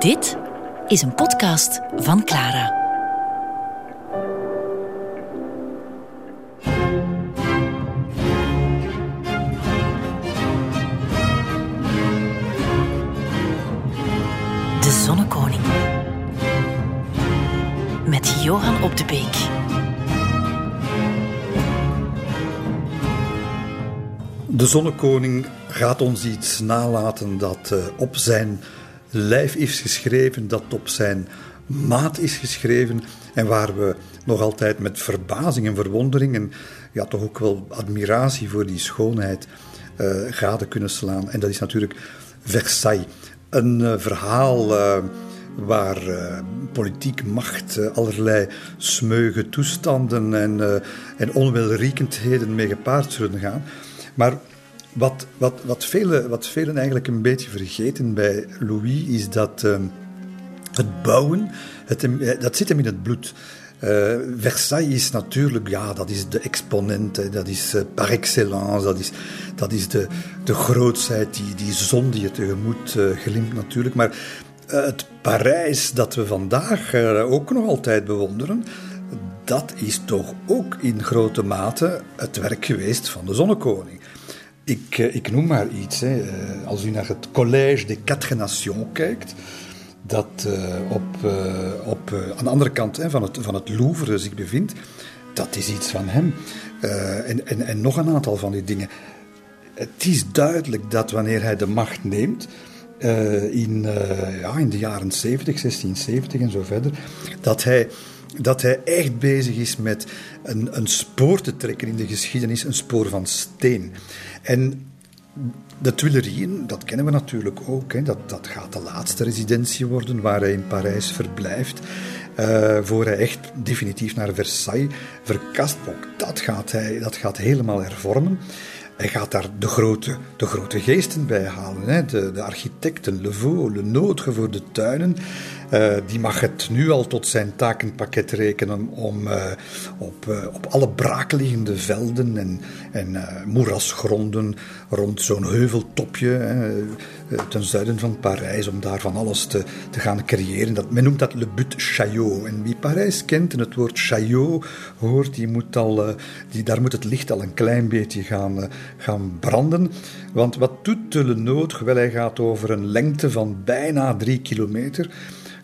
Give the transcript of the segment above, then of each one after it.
Dit is een podcast van Clara. De Zonnekoning. Met Johan op de Beek. De Zonnekoning gaat ons iets nalaten dat uh, op zijn lijf is geschreven, dat op zijn maat is geschreven en waar we nog altijd met verbazing en verwondering en ja, toch ook wel admiratie voor die schoonheid uh, gade kunnen slaan. En dat is natuurlijk Versailles. Een uh, verhaal uh, waar politiek macht allerlei smeuge toestanden en, en onwelriekendheden mee gepaard zullen gaan. Maar wat, wat, wat, velen, wat velen eigenlijk een beetje vergeten bij Louis is dat uh, het bouwen, het, dat zit hem in het bloed. Uh, Versailles is natuurlijk, ja, dat is de exponent, dat is uh, par excellence, dat is, dat is de, de grootsheid, die, die zon die je tegemoet uh, glimt natuurlijk. Maar het Parijs dat we vandaag ook nog altijd bewonderen, dat is toch ook in grote mate het werk geweest van de zonnekoning. Ik, ik noem maar iets. Hè. Als u naar het Collège des Quatre Nations kijkt, dat uh, op, op, aan de andere kant hè, van, het, van het Louvre zich bevindt, dat is iets van hem. en, en, en nog een aantal van die dingen. Het is duidelijk dat wanneer hij de macht neemt, in, ja, in de jaren 70, 1670 en zo verder, dat hij, dat hij echt bezig is met een, een spoor te trekken in de geschiedenis, een spoor van steen. En de Tuilerieën, dat kennen we natuurlijk ook. Hè. Dat, dat gaat de laatste residentie worden waar hij in Parijs verblijft. Uh, voor hij echt definitief naar Versailles verkast. Ook dat gaat hij dat gaat helemaal hervormen. Hij gaat daar de grote, de grote geesten bij halen. Hè. De, de architecten, Le Vaux, Le Notre voor de tuinen. Uh, die mag het nu al tot zijn takenpakket rekenen om uh, op, uh, op alle braakliggende velden en, en moerasgronden rond zo'n heuveltopje ten zuiden van Parijs, om daar van alles te, te gaan creëren. Dat, men noemt dat Le But Chaillot. En wie Parijs kent en het woord Chaillot hoort, die moet al, die, daar moet het licht al een klein beetje gaan, gaan branden. Want wat doet Notre? Wel, hij gaat over een lengte van bijna drie kilometer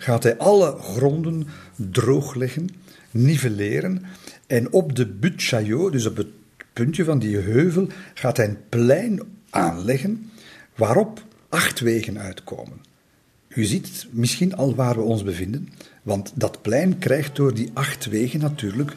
gaat hij alle gronden droogleggen, nivelleren en op de Butte dus op het puntje van die heuvel, gaat hij een plein aanleggen waarop acht wegen uitkomen. U ziet misschien al waar we ons bevinden, want dat plein krijgt door die acht wegen natuurlijk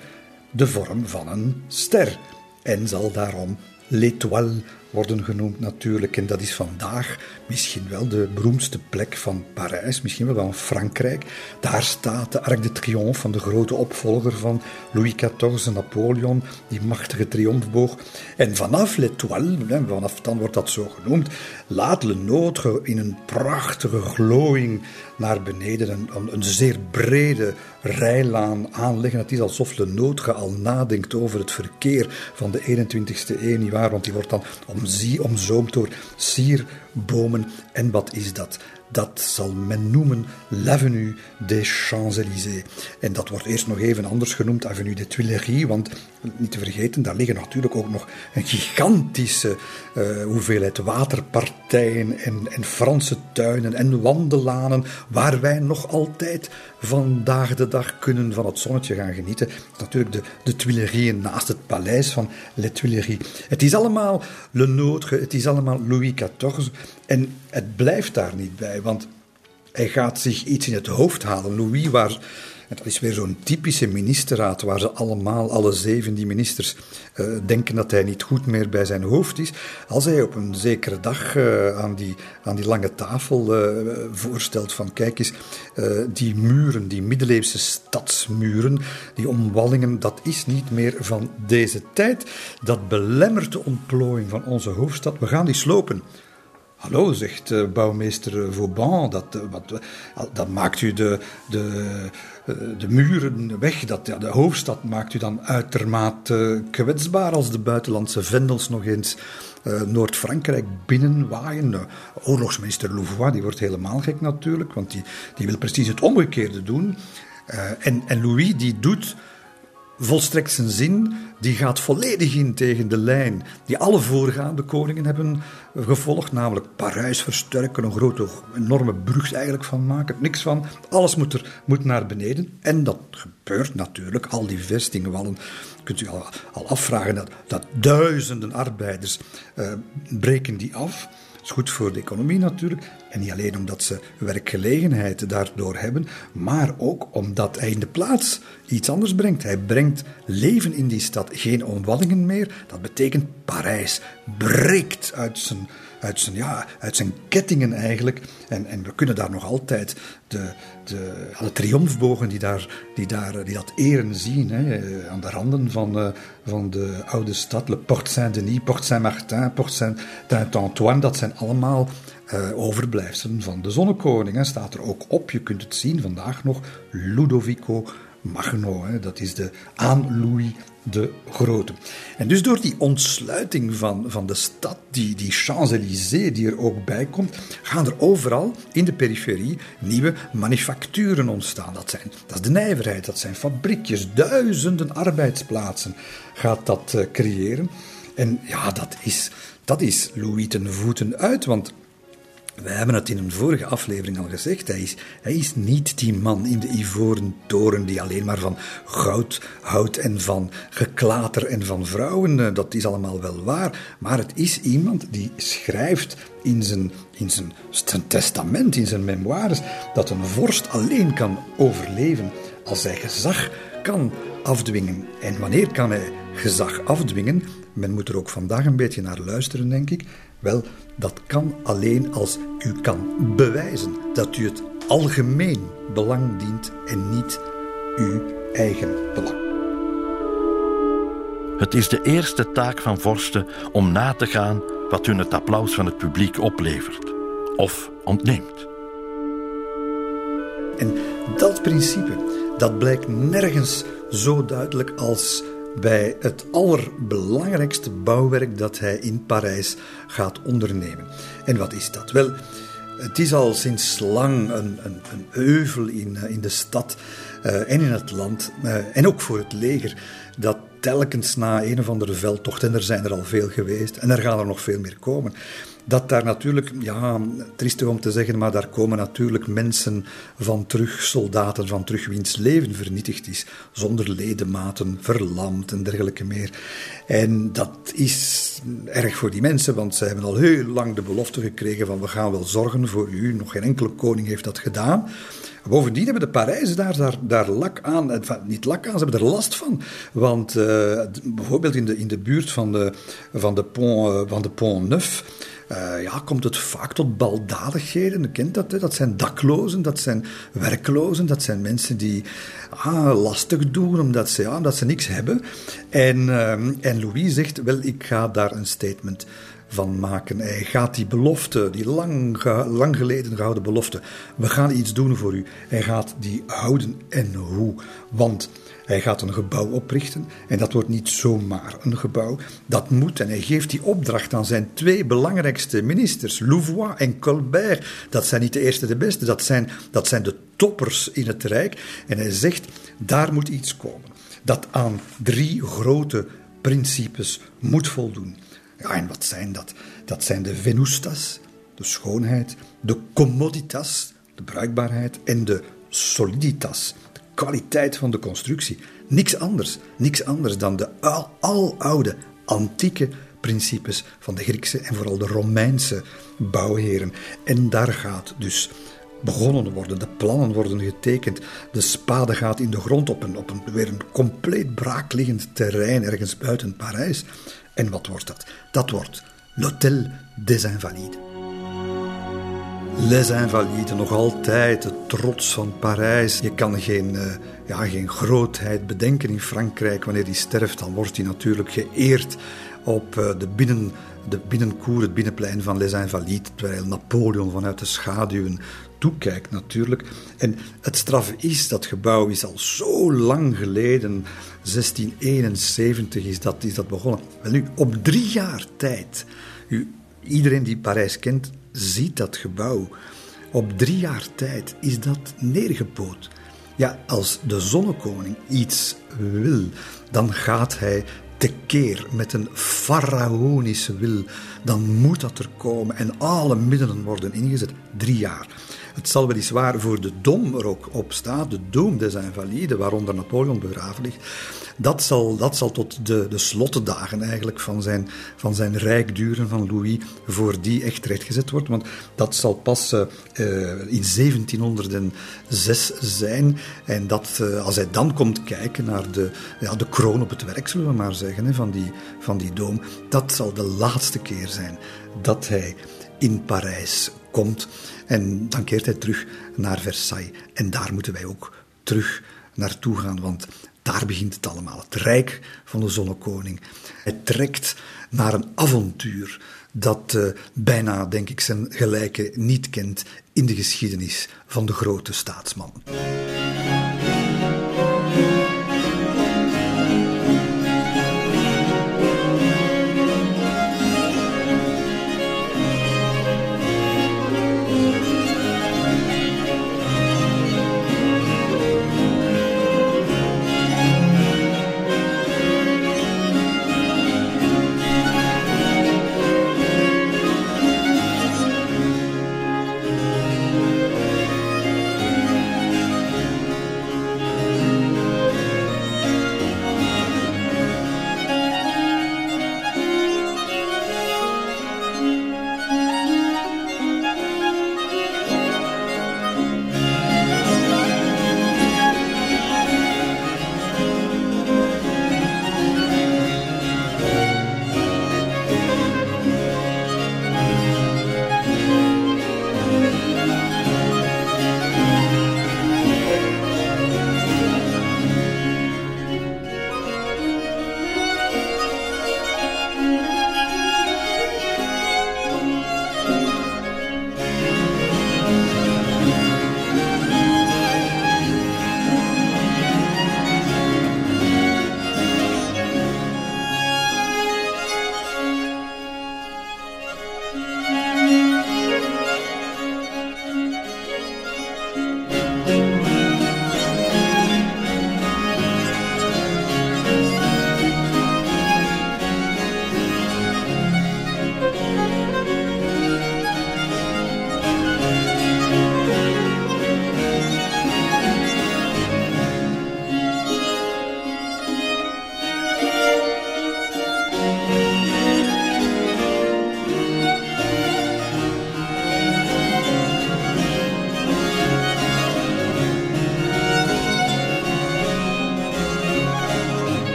de vorm van een ster en zal daarom l'étoile worden genoemd natuurlijk. En dat is vandaag misschien wel de beroemdste plek van Parijs, misschien wel van Frankrijk. Daar staat de Arc de Triomphe van de grote opvolger van Louis XIV, Napoleon, die machtige triomfboog. En vanaf l'étoile, vanaf dan wordt dat zo genoemd, laat Le Notre in een prachtige glooiing naar beneden, een, een zeer brede rijlaan aanleggen. Het is alsof Le Notre al nadenkt over het verkeer van de 21ste eeuw, nietwaar? Want die wordt dan omzie, omzoomd door sierbomen. En wat is dat? Dat zal men noemen l'Avenue des Champs-Élysées. En dat wordt eerst nog even anders genoemd, Avenue des Tuileries, want niet te vergeten, daar liggen natuurlijk ook nog een gigantische uh, hoeveelheid waterpartijen en, Franse tuinen en wandelanen, waar wij nog altijd vandaag de dag kunnen van het zonnetje gaan genieten. Natuurlijk de, de Tuileries naast het paleis van Les Tuileries. Het is allemaal Le Notre, het is allemaal Louis XIV en het blijft daar niet bij, want hij gaat zich iets in het hoofd halen. Louis, waar dat is weer zo'n typische ministerraad waar ze allemaal, alle zeven die ministers, uh, denken dat hij niet goed meer bij zijn hoofd is. Als hij op een zekere dag uh, aan, die, aan die lange tafel uh, voorstelt van kijk eens, die muren, die middeleeuwse stadsmuren, die omwallingen, dat is niet meer van deze tijd. Dat belemmert de ontplooiing van onze hoofdstad. We gaan die slopen. Hallo, zegt bouwmeester Vauban, dat, wat, dat maakt u de, de, de muren weg. Dat, ja, de hoofdstad maakt u dan uitermate kwetsbaar als de buitenlandse vendels nog eens Noord-Frankrijk binnenwaaien. oorlogsminister Louvois, die wordt helemaal gek natuurlijk, want die, die wil precies het omgekeerde doen. en, en Louis, die doet volstrekt zijn zin. Die gaat volledig in tegen de lijn die alle voorgaande koningen hebben gevolgd. Namelijk Parijs versterken, een grote, enorme brug eigenlijk van maken. Niks van. Alles moet, er, moet naar beneden. En dat gebeurt natuurlijk. Al die vestingwallen kunt u al, afvragen. Dat, dat duizenden arbeiders uh, breken die af goed voor de economie natuurlijk. En niet alleen omdat ze werkgelegenheid daardoor hebben, maar ook omdat hij in de plaats iets anders brengt. Hij brengt leven in die stad, geen omwallingen meer. Dat betekent Parijs breekt uit zijn uit zijn, ja, uit zijn kettingen eigenlijk. En, en we kunnen daar nog altijd de, de, de triomfbogen die, daar, die, daar, die dat eren zien. Hè, aan de randen van, uh, van de oude stad. Le Porte Saint-Denis, Porte Saint-Martin, Porte Saint-Antoine. Dat zijn allemaal uh, overblijfselen van de zonnekoning. Staat er ook op, je kunt het zien vandaag nog. Ludovico Magno, hè, dat is de aan Louis de Grote. En dus door die ontsluiting van, van de stad, die, die Champs-Élysées die er ook bij komt, gaan er overal in de periferie nieuwe manufacturen ontstaan. Dat, zijn, dat is de nijverheid, dat zijn fabriekjes, duizenden arbeidsplaatsen gaat dat uh, creëren. En ja, dat is, dat is Louis ten voeten uit, want wij hebben het in een vorige aflevering al gezegd. Hij is, hij is niet die man in de ivoren toren die alleen maar van goud houdt en van geklater en van vrouwen. Eh, dat is allemaal wel waar. Maar het is iemand die schrijft in zijn, in zijn testament, in zijn memoires, dat een vorst alleen kan overleven als hij gezag kan afdwingen. En wanneer kan hij gezag afdwingen? Men moet er ook vandaag een beetje naar luisteren, denk ik. Wel, dat kan alleen als u kan bewijzen dat u het algemeen belang dient en niet uw eigen belang. Het is de eerste taak van vorsten om na te gaan wat hun het applaus van het publiek oplevert of ontneemt. En dat principe, dat blijkt nergens zo duidelijk als bij het allerbelangrijkste bouwwerk dat hij in Parijs gaat ondernemen. En wat is dat? Wel, het is al sinds lang een, een, een euvel in, eh, in de stad uh, en in het land, uh, en ook voor het leger, dat telkens na een of andere veldtocht, en er zijn er al veel geweest, en er gaan er nog veel meer komen, dat daar natuurlijk, ja, triestig om te zeggen, maar daar komen natuurlijk mensen van terug, soldaten van terug, wiens leven vernietigd is, zonder ledematen, verlamd en dergelijke meer. En dat is erg voor die mensen, want ze hebben al heel lang de belofte gekregen van we gaan wel zorgen voor u. Nog geen enkele koning heeft dat gedaan. Bovendien hebben de Parijzen daar, daar, daar lak aan, niet lak aan, ze hebben er last van. Want uh, bijvoorbeeld in de, in de buurt van de, van de, pont, uh, van de Pont Neuf ja, komt het vaak tot baldadigheden. Je kent dat, hè? dat zijn daklozen, dat zijn werklozen, dat zijn mensen die ah, lastig doen omdat ze, ja, omdat ze niks hebben. En, uh, en Louis zegt, wel, ik ga daar een statement van maken. Hij gaat die belofte, die lang, lang geleden gehouden belofte, we gaan iets doen voor u. Hij gaat die houden en hoe. Want hij gaat een gebouw oprichten en dat wordt niet zomaar een gebouw. Dat moet en hij geeft die opdracht aan zijn twee belangrijkste ministers, Louvois en Colbert. Dat zijn niet de eerste de beste, dat zijn, dat zijn de toppers in het Rijk. En hij zegt, daar moet iets komen dat aan drie grote principes moet voldoen. En wat zijn dat? Dat zijn de venustas, de schoonheid, de commoditas, de bruikbaarheid en de soliditas, kwaliteit van de constructie. Niks anders, niks anders dan de al, aloude, antieke principes van de Griekse en vooral de Romeinse bouwheren. En daar gaat dus begonnen worden, de plannen worden getekend, de spade gaat in de grond op een, op een weer een compleet braakliggend terrein ergens buiten Parijs. En wat wordt dat? Dat wordt l'Hôtel des Invalides. Les Invalides, nog altijd de trots van Parijs. Je kan geen, uh, ja, geen grootheid bedenken in Frankrijk. Wanneer hij sterft, dan wordt hij natuurlijk geëerd op uh, de binnen de binnenkoer, het binnenplein van Les Invalides, terwijl Napoleon vanuit de schaduwen toekijkt natuurlijk. En het straf is, dat gebouw is al zo lang geleden, 1671 is dat, is dat begonnen. Wel nu, op drie jaar tijd, u, iedereen die Parijs kent, ziet dat gebouw. Op drie jaar tijd is dat neergepoot. Ja, als de zonnekoning iets wil, dan gaat hij tekeer met een faraonische wil. Dan moet dat er komen en alle middelen worden ingezet. Drie jaar. Het zal weliswaar voor de dom er ook op staan, de Dom des Invalides, waaronder Napoleon begraven ligt. Dat zal, dat zal tot de, de slotdagen eigenlijk van zijn, van zijn rijk duren, van Louis, voor die echt rechtgezet wordt. Want dat zal pas uh, in 1706 zijn. En dat, uh, als hij dan komt kijken naar de, ja, de kroon op het werk, zullen we maar zeggen, hè, van, die, van die Dom, dat zal de laatste keer zijn dat hij in Parijs komt. En dan keert hij terug naar Versailles. En daar moeten wij ook terug naartoe gaan, want daar begint het allemaal. Het rijk van de zonnekoning. Hij trekt naar een avontuur dat uh, bijna, denk ik, zijn gelijke niet kent in de geschiedenis van de grote staatsman.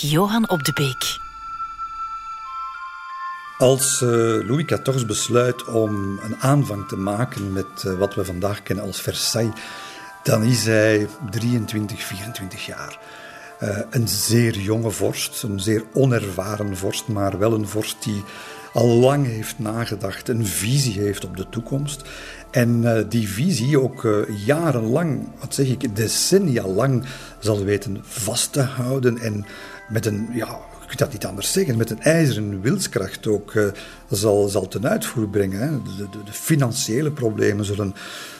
Johan op de Beek. Als uh, Louis XIV besluit om een aanvang te maken met uh, wat we vandaag kennen als Versailles, dan is hij 23, 24 jaar. Uh, een zeer jonge vorst, een zeer onervaren vorst, maar wel een vorst die al lang heeft nagedacht, een visie heeft op de toekomst. En die visie ook jarenlang, wat zeg ik, decennia lang zal weten vast te houden en met een, ja, ik kan dat niet anders zeggen, met een ijzeren wilskracht ook uh, zal, zal ten uitvoer brengen. Hè. De, de, financiële problemen zullen,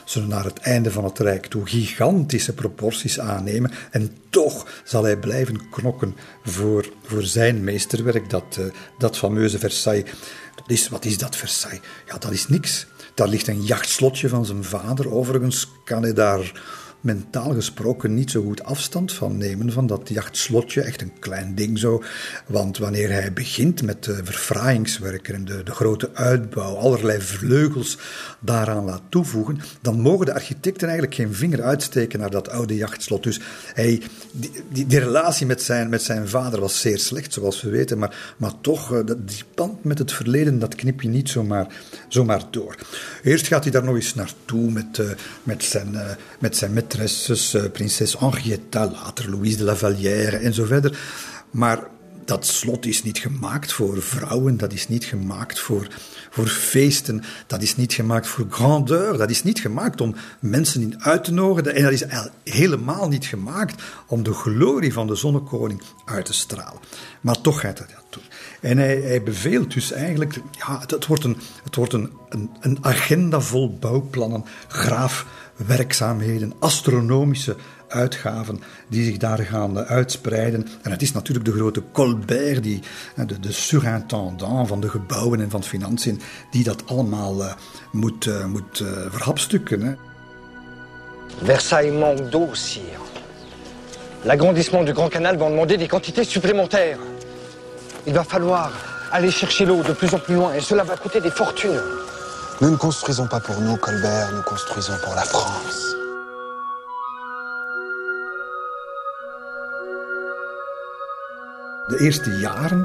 zullen naar het einde van het Rijk toe gigantische proporties aannemen. En toch zal hij blijven knokken voor, voor zijn meesterwerk, dat, uh, dat fameuze Versailles. Dat is, wat is dat Versailles? Ja, dat is niks. Daar ligt een jachtslotje van zijn vader. Overigens kan hij daar mentaal gesproken niet zo goed afstand van nemen van dat jachtslotje. Echt een klein ding zo. Want wanneer hij begint met de verfraaiingswerken en de, de grote uitbouw, allerlei vleugels daaraan laat toevoegen, dan mogen de architecten eigenlijk geen vinger uitsteken naar dat oude jachtslot. Dus hij, die, die, relatie met zijn, met zijn vader was zeer slecht, zoals we weten. Maar, maar toch, eh, die band met het verleden, dat knip je niet zomaar, zomaar door. Eerst gaat hij daar nog eens naartoe met, uh, met zijn, met zijn maîtresses, uh, prinses Henrietta, later Louise de la Vallière en zo verder. Maar dat slot is niet gemaakt voor vrouwen, dat is niet gemaakt voor, voor feesten, dat is niet gemaakt voor grandeur, dat is niet gemaakt om mensen in uit te nodigen en dat is helemaal niet gemaakt om de glorie van de zonnekoning uit te stralen. Maar toch gaat hij dat doen. En hij, hij beveelt dus eigenlijk, ja, het, wordt, een, het wordt een, een, agenda vol bouwplannen, graafwerkzaamheden, astronomische uitgaven die zich daar gaan uitspreiden. En het is natuurlijk de grote Colbert, die, de, de surintendant van de gebouwen en van financiën, die dat allemaal uh, moet, uh, moet uh, verhapstukken. Hè. Versailles manque d'eau, sire. L'agrandissement du Grand Canal va demander des quantités supplémentaires. Il va falloir aller chercher l'eau de plus en plus loin et cela va coûter des fortunes. Nous ne construisons pas pour nous, Colbert, nous construisons pour la France. De eerste jaren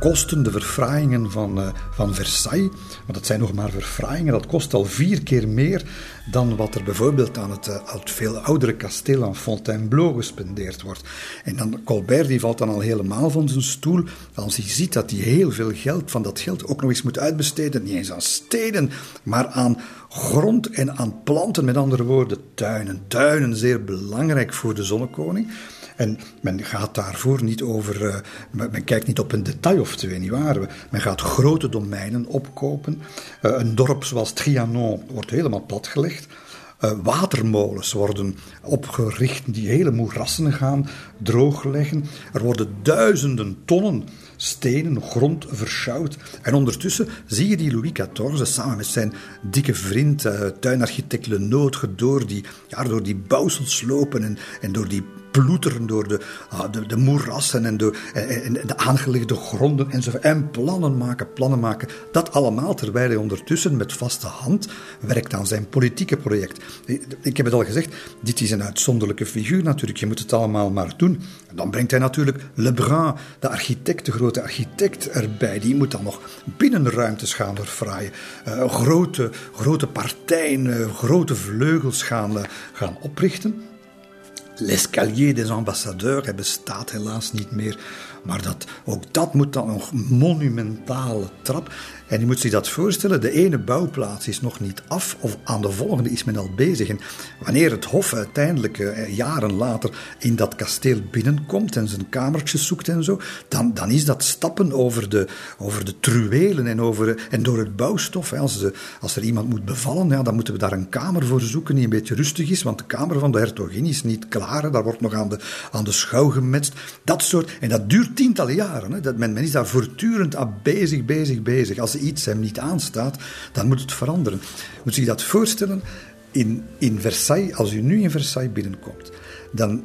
kosten de verfraaiingen van, uh, van Versailles, want dat zijn nog maar verfraaiingen, dat kost al vier keer meer dan wat er bijvoorbeeld aan het, het veel oudere kasteel aan Fontainebleau gespendeerd wordt. En dan Colbert die valt dan al helemaal van zijn stoel als hij ziet dat hij heel veel geld van dat geld ook nog eens moet uitbesteden, niet eens aan steden, maar aan grond en aan planten, met andere woorden tuinen. Tuinen zeer belangrijk voor de zonnekoning. En men gaat daarvoor niet over, uh, men kijkt niet op een detail of twee, nietwaar. Men gaat grote domeinen opkopen. Uh, een dorp zoals Trianon wordt helemaal platgelegd. Uh, watermolens worden opgericht die hele moerassen gaan droogleggen. Er worden duizenden tonnen stenen, grond verschouwd. En ondertussen zie je die Louis XIV samen met zijn dikke vriend, uh, tuinarchitect Lenotre, door die, ja, door die bouwsels lopen en, en door die ploeteren door de, uh, de, de, moerassen en, door, en, de aangelegde gronden enzovoort. En plannen maken, plannen maken. Dat allemaal terwijl hij ondertussen met vaste hand werkt aan zijn politieke project. Ik heb het al gezegd, dit is een uitzonderlijke figuur natuurlijk. Je moet het allemaal maar doen. En dan brengt hij natuurlijk Lebrun, de architect, de grote architect, erbij. Die moet dan nog binnenruimtes gaan verfraaien. Uh, grote, grote partijen, uh, grote vleugels gaan, gaan oprichten. L'escalier des ambassadeurs, hij bestaat helaas niet meer. Maar dat, ook dat moet dan nog monumentale trap. En je moet zich dat voorstellen, de ene bouwplaats is nog niet af of aan de volgende is men al bezig. En wanneer het hof uiteindelijk eh, jaren later in dat kasteel binnenkomt en zijn kamertjes zoekt en zo, dan, dan is dat stappen over de, over de truwelen en, over, en door het bouwstof. Als, de, als er iemand moet bevallen, ja, dan moeten we daar een kamer voor zoeken die een beetje rustig is, want de kamer van de hertogin is niet klaar. Daar wordt nog aan de, aan de schouw gemetst. Dat soort, en dat duurt tientallen jaren. Hè. Dat men, men is daar voortdurend aan bezig, bezig, bezig. Als iets hem niet aanstaat, dan moet het veranderen. Moet je dat voorstellen? In, in Versailles, als u nu in Versailles binnenkomt, dan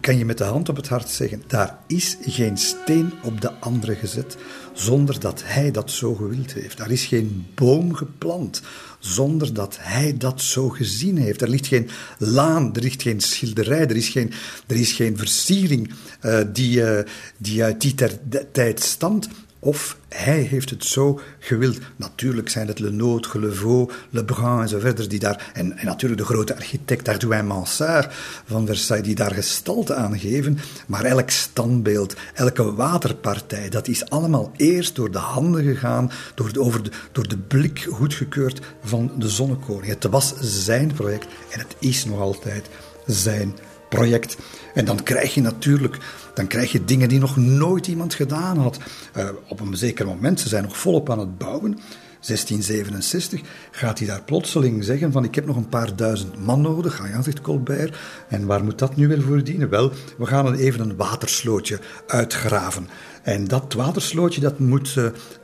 kan je met de hand op het hart zeggen: daar is geen steen op de andere gezet zonder dat hij dat zo gewild heeft. Daar is geen boom geplant zonder dat hij dat zo gezien heeft. Er ligt geen laan, er ligt geen schilderij, er is geen, er is geen versiering uh, die, uh, die uit die tijd stamt. Of hij heeft het zo gewild. Natuurlijk zijn het Lenotre, Levaux, Lebrun en zo verder die daar... En, en natuurlijk de grote architect Ardouin Mansart van Versailles die daar gestalte aan geven. Maar elk standbeeld, elke waterpartij, dat is allemaal eerst door de handen gegaan, door de, over de, door de blik goedgekeurd van de zonnekoning. Het was zijn project en het is nog altijd zijn project. En dan krijg je natuurlijk dan krijg je dingen die nog nooit iemand gedaan had. Uh, op een zeker moment, ze zijn nog volop aan het bouwen. 1667 gaat hij daar plotseling zeggen van ik heb nog een paar duizend man nodig. Ah ja, zegt Colbert. En waar moet dat nu weer voor dienen? Wel, we gaan even een waterslootje uitgraven. En dat waterslootje dat moet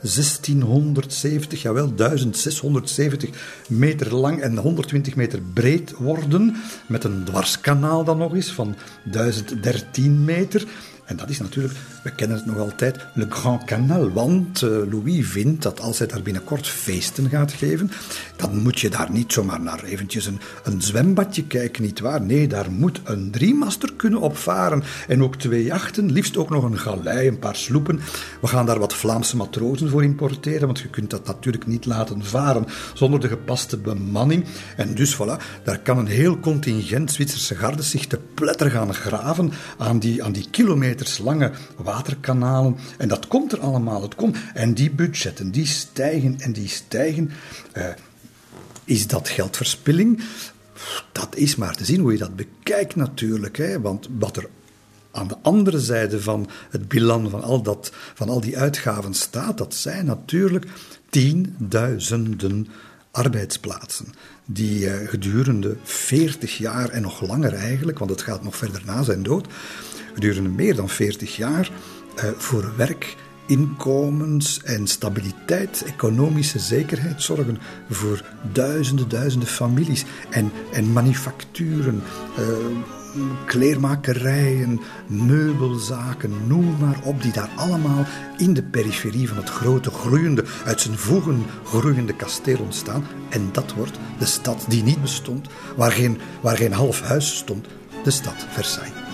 1670, eh, jawel, 1670 meter lang en 120 meter breed worden. Met een dwarskanaal dan nog eens van 1013 meter. En dat is natuurlijk, we kennen het nog altijd, Le Grand Canal. Want uh, Louis vindt dat als hij daar binnenkort feesten gaat geven, dan moet je daar niet zomaar naar eventjes een, een zwembadje kijken, nietwaar? Nee, daar moet een driemaster kunnen opvaren. En ook twee jachten, liefst ook nog een galei, een paar sloepen. We gaan daar wat Vlaamse matrozen voor importeren, want je kunt dat natuurlijk niet laten varen zonder de gepaste bemanning. En dus voilà, daar kan een heel contingent Zwitserse gardes zich te pletter gaan graven aan die, aan die kilometer lange waterkanalen. En dat komt er allemaal. Het komt. En die budgetten, die stijgen en die stijgen. Uh, is dat geldverspilling? Dat is maar te zien hoe je dat bekijkt natuurlijk. Hè? Want wat er aan de andere zijde van het bilan van al, dat, van al die uitgaven staat, dat zijn natuurlijk tienduizenden arbeidsplaatsen die uh, gedurende 40 jaar en nog langer eigenlijk, want het gaat nog verder na zijn dood, gedurende meer dan 40 jaar uh, voor werk, inkomens en stabiliteit, economische zekerheid zorgen voor duizenden, duizenden families en, en manufacturen. Uh, kleermakerijen, meubelzaken, noem maar op, die daar allemaal in de periferie van het grote, groeiende, uit zijn voegen groeiende kasteel ontstaan. En dat wordt de stad die niet bestond, waar geen, waar geen half huis stond, de stad Versailles.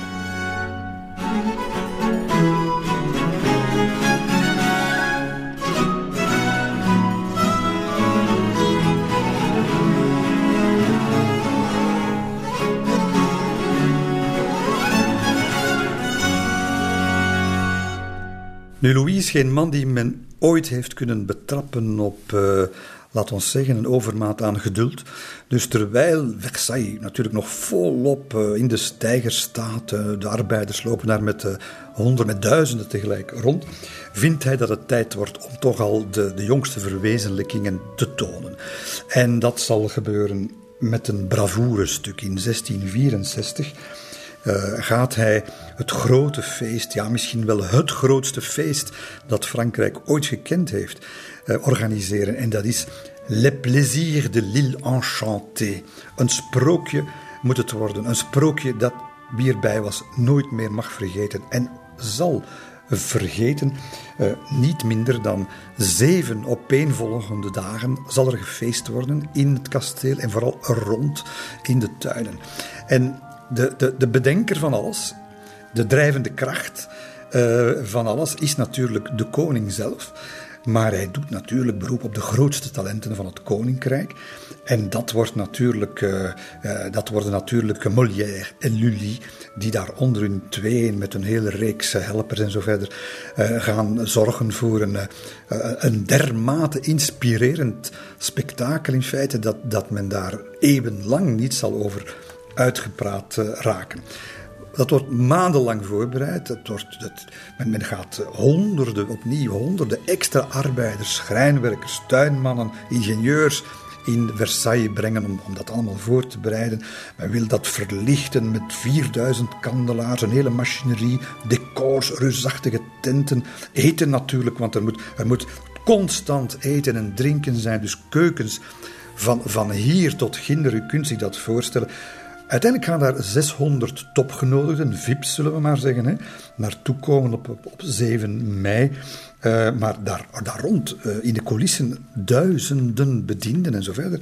Nu, Louis is geen man die men ooit heeft kunnen betrappen op, uh, laat ons zeggen, een overmaat aan geduld. Dus terwijl Versailles natuurlijk nog volop uh, in de stijger staat, uh, de arbeiders lopen daar met honderden, met duizenden tegelijk rond, vindt hij dat het tijd wordt om toch al de, de jongste verwezenlijkingen te tonen. En dat zal gebeuren met een bravoure-stuk in 1664 uh, gaat hij het grote feest, ja misschien wel het grootste feest dat Frankrijk ooit gekend heeft, organiseren. En dat is Le Plaisir de l'Île Enchantée. Een sprookje moet het worden. Een sprookje dat wie erbij was nooit meer mag vergeten en zal vergeten. Uh, niet minder dan zeven opeenvolgende dagen zal er gefeest worden in het kasteel en vooral rond in de tuinen. En de, de, de bedenker van alles, de drijvende kracht uh, van alles, is natuurlijk de koning zelf. Maar hij doet natuurlijk beroep op de grootste talenten van het koninkrijk. En dat, wordt natuurlijk, uh, uh, dat worden natuurlijk Molière en Lully, die daar onder hun tweeën met een hele reeks helpers en zo verder gaan zorgen voor een, een dermate inspirerend spektakel in feite, dat, dat men daar eeuwenlang niet zal over uitgepraat eh, raken. Dat wordt maandenlang voorbereid. Dat wordt, dat, men, gaat honderden, opnieuw honderden extra arbeiders, schrijnwerkers, tuinmannen, ingenieurs in Versailles brengen om, om dat allemaal voor te bereiden. Men wil dat verlichten met 4000 kandelaars, een hele machinerie, decors, reusachtige tenten. Eten natuurlijk, want er moet, er moet constant eten en drinken zijn. Dus keukens van, van hier tot ginder, u kunt zich dat voorstellen. Uiteindelijk gaan daar 600 topgenodigden, VIP's zullen we maar zeggen, hè, naartoe komen op, op, 7 mei. Uh, maar daar, daar rond, uh, in de coulissen, duizenden bedienden en zo verder.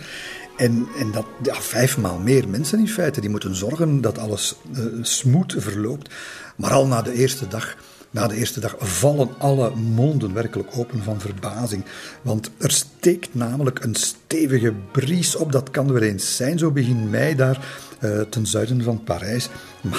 En, en dat, ja, vijfmaal meer mensen in feite, die moeten zorgen dat alles uh, smooth verloopt. Maar al na de eerste dag na de eerste dag vallen alle monden werkelijk open van verbazing. Want er steekt namelijk een stevige bries op. Dat kan er eens zijn, zo begin mei daar uh, ten zuiden van Parijs.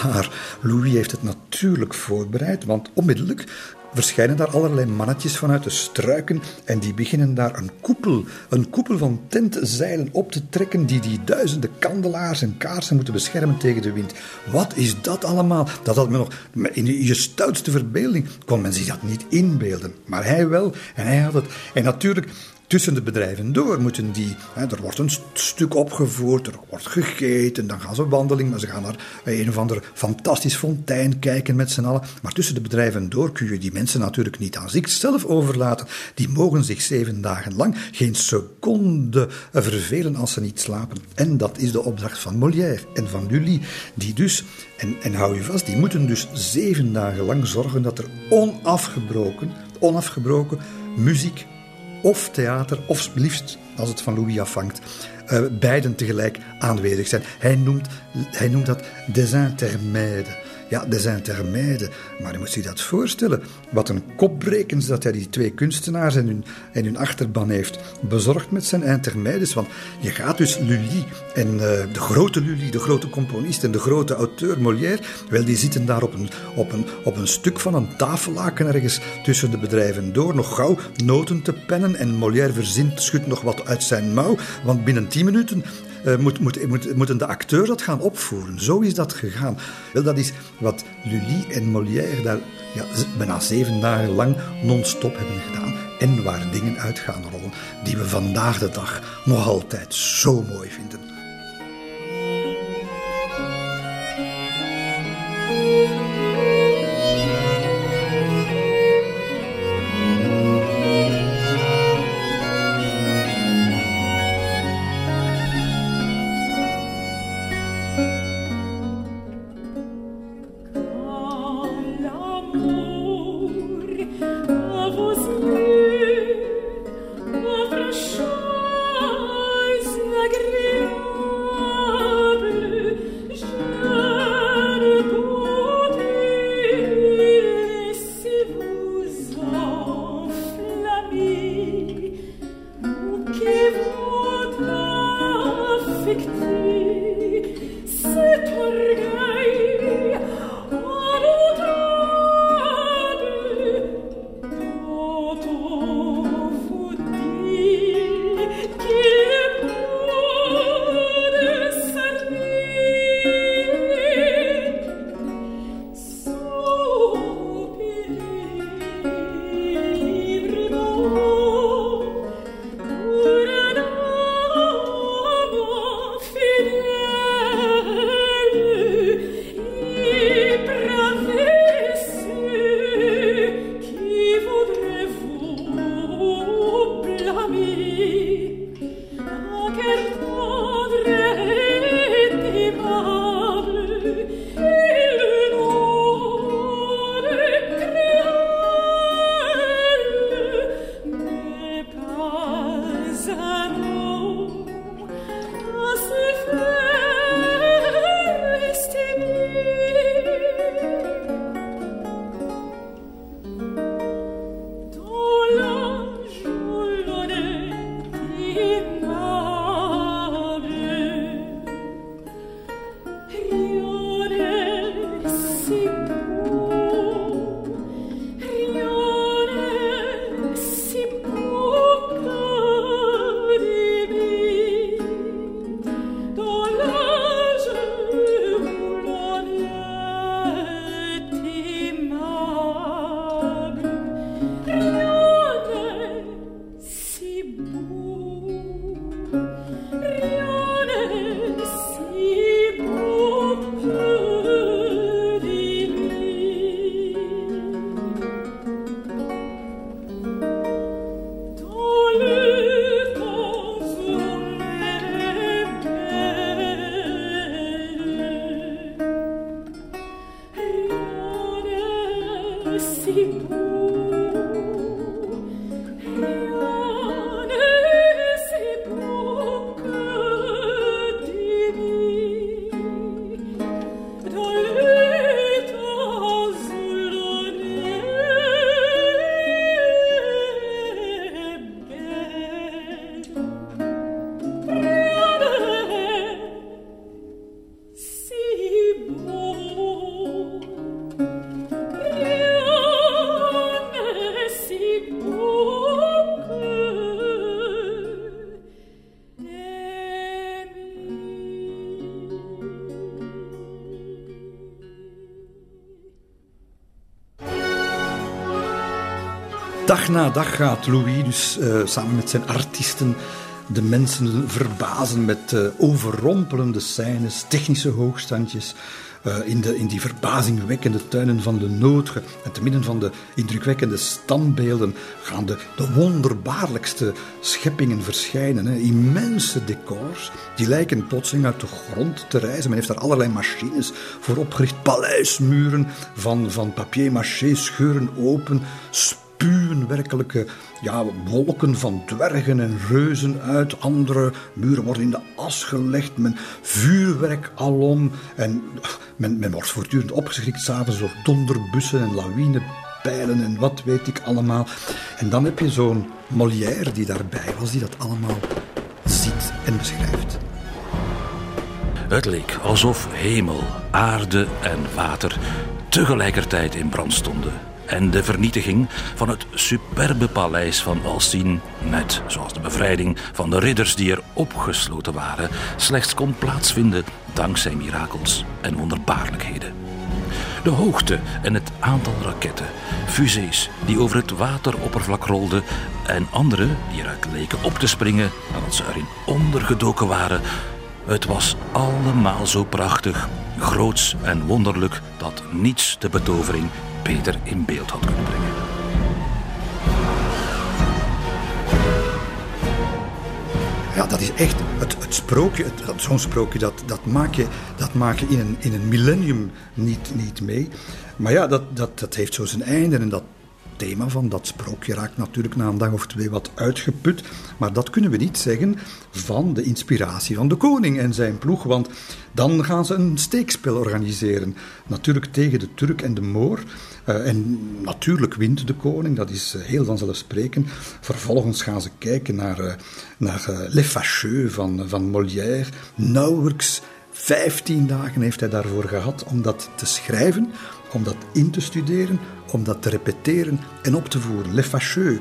Maar Louis heeft het natuurlijk voorbereid, want onmiddellijk verschijnen daar allerlei mannetjes vanuit de struiken en die beginnen daar een koepel, een koepel van tentzeilen op te trekken die die duizenden kandelaars en kaarsen moeten beschermen tegen de wind. Wat is dat allemaal? Dat had men nog, in je stoutste verbeelding kon men zich dat niet inbeelden. Maar hij wel en hij had het. En natuurlijk tussen de bedrijven door moeten die. Hè, er wordt een stuk opgevoerd, er wordt gegeten, dan gaan ze wandeling, maar ze gaan naar een of ander fantastisch fontein kijken met z'n allen. Maar tussen de bedrijven door kun je die mensen natuurlijk niet aan zichzelf overlaten. Die mogen zich zeven dagen lang geen seconde vervelen als ze niet slapen. En dat is de opdracht van Molière en van Lully, die dus, en, en hou je vast, die moeten dus zeven dagen lang zorgen dat er onafgebroken, onafgebroken muziek of theater, of liefst, als het van Louis afhangt, uh, beiden tegelijk aanwezig zijn. Hij noemt, hij noemt dat des Ja, des intermèdes. Maar je moet zich dat voorstellen. Wat een kopbrekens dat hij die twee kunstenaars en hun, en hun achterban heeft bezorgd met zijn intermèdes. Want je gaat dus Lully en uh, de grote Lully, de grote componist en de grote auteur Molière, wel, die zitten daar op een, op een, op een stuk van een tafellaken ergens tussen de bedrijven door, nog gauw noten te pennen. En Molière verzint, schudt nog wat uit zijn mouw, want binnen tien minuten uh, moet, moet, moeten de acteur dat gaan opvoeren. Zo is dat gegaan. Wel, dat is wat Lully en Molière daar ja, bijna zeven dagen lang non-stop hebben gedaan. En waar dingen uit gaan rollen die we vandaag de dag nog altijd zo mooi vinden. Na dag gaat Louis dus uh, samen met zijn artiesten de mensen verbazen met uh, overrompelende scènes, technische hoogstandjes. Uh, in, de, in die verbazingwekkende tuinen van de Noodge en te midden van de indrukwekkende standbeelden gaan de, de wonderbaarlijkste scheppingen verschijnen. Hè. Immense decors, die lijken plotseling uit de grond te rijzen. Men heeft daar allerlei machines voor opgericht, paleismuren van, van papier-maché scheuren open, spuwen werkelijke ja, wolken van dwergen en reuzen uit. Andere muren worden in de as gelegd. Men vuurwerk alom. En men, men wordt voortdurend opgeschrikt s'avonds door donderbussen en lawinepijlen en wat weet ik allemaal. En dan heb je zo'n Molière die daarbij was, die dat allemaal ziet en beschrijft. Het leek alsof hemel, aarde en water tegelijkertijd in brand stonden en de vernietiging van het superbe paleis van Alcine, net zoals de bevrijding van de ridders die er opgesloten waren, slechts kon plaatsvinden dankzij mirakels en wonderbaarlijkheden. De hoogte en het aantal raketten, fusées die over het wateroppervlak rolden en andere die eruit leken op te springen nadat ze erin ondergedoken waren, het was allemaal zo prachtig, groots en wonderlijk dat niets de betovering beter in beeld had kunnen brengen. Ja, dat is echt het, het sprookje. Zo'n sprookje, dat, dat maak je, dat maak je in, een, in een millennium niet, niet mee. Maar ja, dat, dat, dat heeft zo zijn einde en dat thema van dat sprookje raakt natuurlijk na een dag of twee wat uitgeput. Maar dat kunnen we niet zeggen van de inspiratie van de koning en zijn ploeg. Want dan gaan ze een steekspel organiseren. Natuurlijk tegen de Turk en de Moor. Uh, en natuurlijk wint de koning, dat is uh, heel vanzelfsprekend. Vervolgens gaan ze kijken naar, uh, naar Les Fâcheux van, van Molière. Nauwelijks 15 dagen heeft hij daarvoor gehad om dat te schrijven, om dat in te studeren, om dat te repeteren en op te voeren. Les Fâcheux.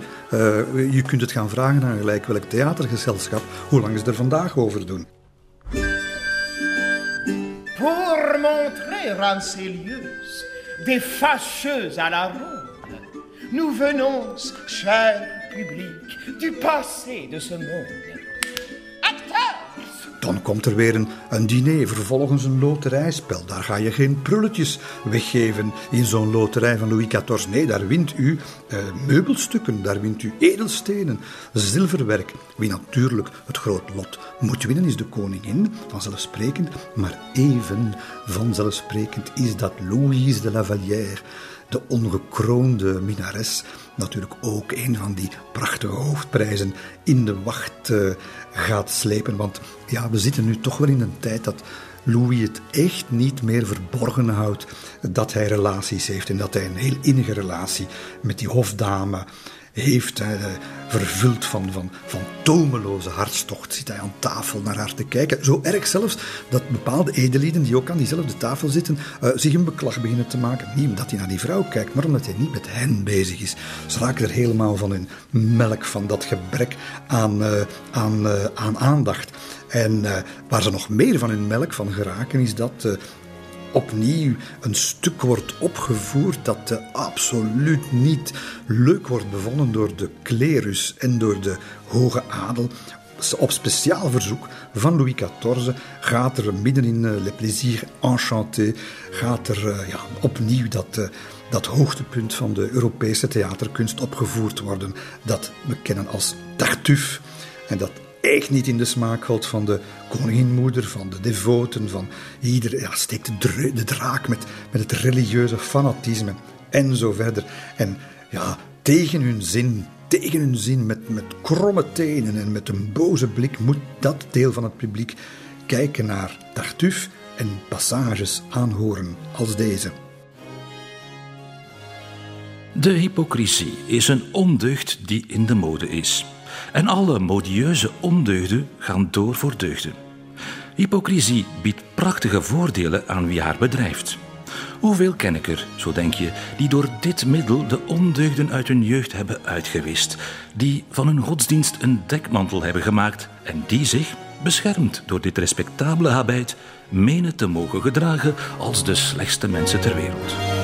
je kunt het gaan vragen aan gelijk welk theatergezelschap. Hoe lang is er vandaag over doen? Pour montrer lieux des fâcheux à la ronde. Nous venons, cher public, du passé de ce monde. Dan komt er weer een, een diner, vervolgens een loterijspel. Daar ga je geen prulletjes weggeven in zo'n loterij van Louis XIV. Nee, daar wint u eh, meubelstukken, daar wint u edelstenen, zilverwerk. Wie natuurlijk het groot lot moet winnen is de koningin, vanzelfsprekend. Maar even vanzelfsprekend is dat Louise de la Vallière, de ongekroonde minares, natuurlijk ook een van die prachtige hoofdprijzen in de wacht uh, gaat slepen. Want ja, we zitten nu toch wel in een tijd dat Louis het echt niet meer verborgen houdt dat hij relaties heeft en dat hij een heel innige relatie met die hofdame heeft. Hij, vervuld van, van, van tomeloze hartstocht zit hij aan tafel naar haar te kijken. Zo erg zelfs dat bepaalde edelieden die ook aan diezelfde tafel zitten, uh, zich een beklag beginnen te maken. Niet omdat hij naar die vrouw kijkt, maar omdat hij niet met hen bezig is. Ze raken er helemaal van hun melk, van dat gebrek aan, uh, aan, aan aandacht. En waar ze nog meer van hun melk van geraken, is dat opnieuw een stuk wordt opgevoerd dat absoluut niet leuk wordt bevonden door de klerus en door de hoge adel. Op speciaal verzoek van Louis XIV gaat er midden in uh, Le Plaisir Enchanté gaat er uh, ja, opnieuw dat, dat hoogtepunt van de Europese theaterkunst opgevoerd worden. Dat we kennen als Tartuffe. En dat echt niet in de smaak valt van de koninginmoeder, van de devoten, van ieder. Ja, steekt de, draak met, met het religieuze fanatisme en zo verder. En ja, tegen hun zin, tegen hun zin, met, met kromme tenen en met een boze blik, moet dat deel van het publiek kijken naar Tartuffe en passages aanhoren als deze. De hypocrisie is een ondeugd die in de mode is. En alle modieuze ondeugden gaan door voor deugden. Hypocrisie biedt prachtige voordelen aan wie haar bedrijft. Hoeveel ken ik er, zo denk je, die door dit middel de ondeugden uit hun jeugd hebben uitgewist, die van hun godsdienst een dekmantel hebben gemaakt en die zich, beschermd door dit respectabele habit, menen te mogen gedragen als de slechtste mensen ter wereld.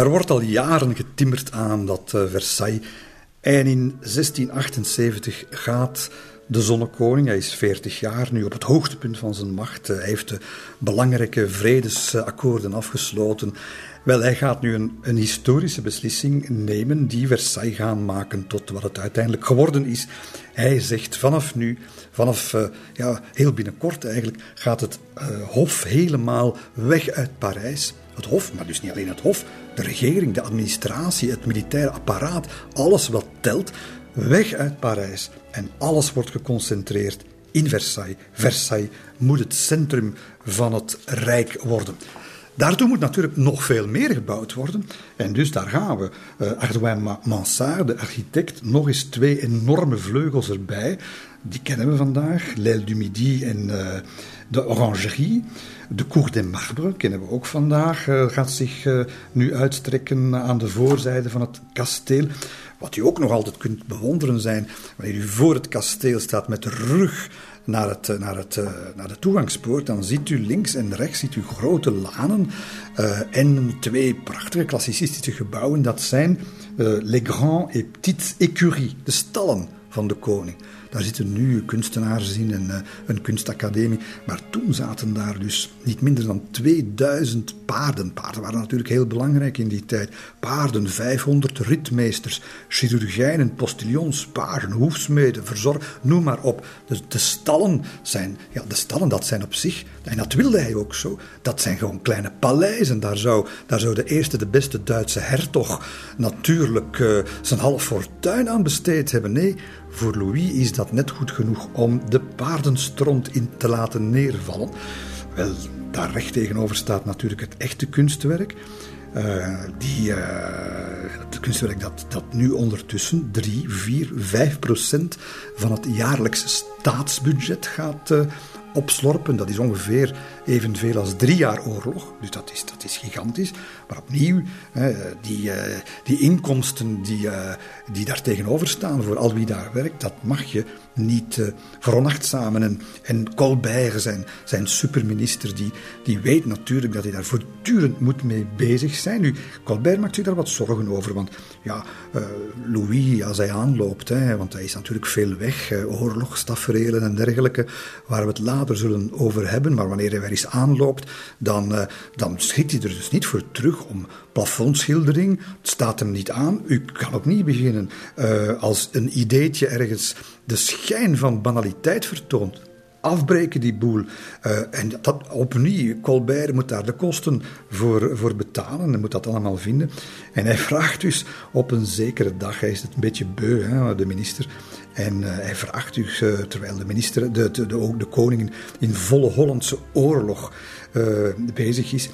Er wordt al jaren getimmerd aan dat uh, Versailles. En in 1678 gaat de zonnekoning, hij is 40 jaar nu op het hoogtepunt van zijn macht. Hij heeft de belangrijke vredesakkoorden afgesloten. Wel, hij gaat nu een, een, historische beslissing nemen die Versailles gaan maken tot wat het uiteindelijk geworden is. Hij zegt vanaf nu, vanaf uh, ja, heel binnenkort eigenlijk, gaat het uh, Hof helemaal weg uit Parijs. Het Hof, maar dus niet alleen het Hof, de regering, de administratie, het militaire apparaat, alles wat telt, weg uit Parijs. En alles wordt geconcentreerd in Versailles. Versailles moet het centrum van het Rijk worden. Daartoe moet natuurlijk nog veel meer gebouwd worden. En dus daar gaan we. Uh, Ardouin Mansart, de architect, nog eens twee enorme vleugels erbij. Die kennen we vandaag. L'Aile du Midi en uh, de Orangerie. De Cour des Marbres kennen we ook vandaag. Uh, gaat zich nu uitstrekken aan de voorzijde van het kasteel. Wat u ook nog altijd kunt bewonderen zijn, wanneer u voor het kasteel staat met de rug naar, het, naar, het, eh, naar de toegangspoort, dan ziet u links en rechts ziet u grote lanen en twee prachtige klassicistische gebouwen. Dat zijn uh, Les Grands et Petites Écuries, de stallen van de koning. Daar zitten nu kunstenaars in en uh, een kunstacademie. Maar toen zaten daar dus niet minder dan 2000 paarden. Paarden waren natuurlijk heel belangrijk in die tijd. Paarden, 500 ritmeesters, chirurgijnen, postilions, paarden, hoefsmeden, verzorg, noem maar op. Dus de stallen zijn, ja, de stallen dat zijn op zich, en dat wilde hij ook zo, dat zijn gewoon kleine paleizen. Daar zou, daar zou de eerste, de beste Duitse hertog natuurlijk uh, zijn half fortuin aan besteed hebben. Nee, voor Louis is dat net goed genoeg om de paardenstront in te laten neervallen. Wel, daar recht tegenover staat natuurlijk het echte kunstwerk. Uh, die, uh, het kunstwerk dat, dat nu ondertussen 3, 4, 5 procent van het jaarlijks staatsbudget gaat uh, opslorpen. Dat is ongeveer evenveel als drie jaar oorlog. Dus dat is, dat is gigantisch. Maar opnieuw, die, die inkomsten die, die daar tegenover staan voor al wie daar werkt, dat mag je niet uh, veronachtzamen. En, en Colbert, zijn, zijn superminister, die, die weet natuurlijk dat hij daar voortdurend moet mee bezig zijn. Nu, Colbert maakt zich daar wat zorgen over, want ja, uh, Louis, als hij aanloopt, hè, want hij is natuurlijk veel weg, uh, oorlogstaferelen en dergelijke, waar we het later zullen over hebben, maar wanneer hij weer eens aanloopt, dan, dan schiet hij er dus niet voor terug om plafondschildering. Het staat hem niet aan. U kan ook niet beginnen als een ideetje ergens de schijn van banaliteit vertoont. Afbreken die boel. Uh, en dat, opnieuw, Colbert moet daar de kosten voor, voor betalen. Hij moet dat allemaal vinden. En hij vraagt dus op een zekere dag, hij is het een beetje beu, hè, de minister. En uh, hij vraagt dus, terwijl de minister, de, de, de, de koning in volle Hollandse oorlog bezig is,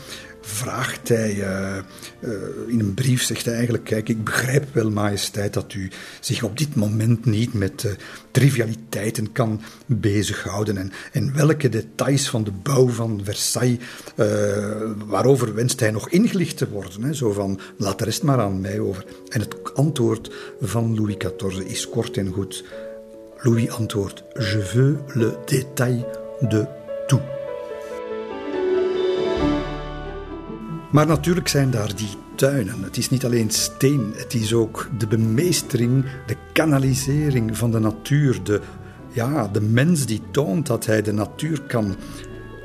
vraagt hij uh, uh, in een brief, zegt hij eigenlijk, kijk, ik begrijp wel, majesteit, dat u zich op dit moment niet met uh, trivialiteiten kan bezighouden en, en welke details van de bouw van Versailles, waarover wenst hij nog ingelicht te worden, hè? zo van, laat de rest maar aan mij over. En het antwoord van Louis XIV is kort en goed. Louis antwoordt, je veux le détail de tout. Maar natuurlijk zijn daar die tuinen. Het is niet alleen steen, het is ook de bemeestering, de kanalisering van de natuur. De, ja, de mens die toont dat hij de natuur kan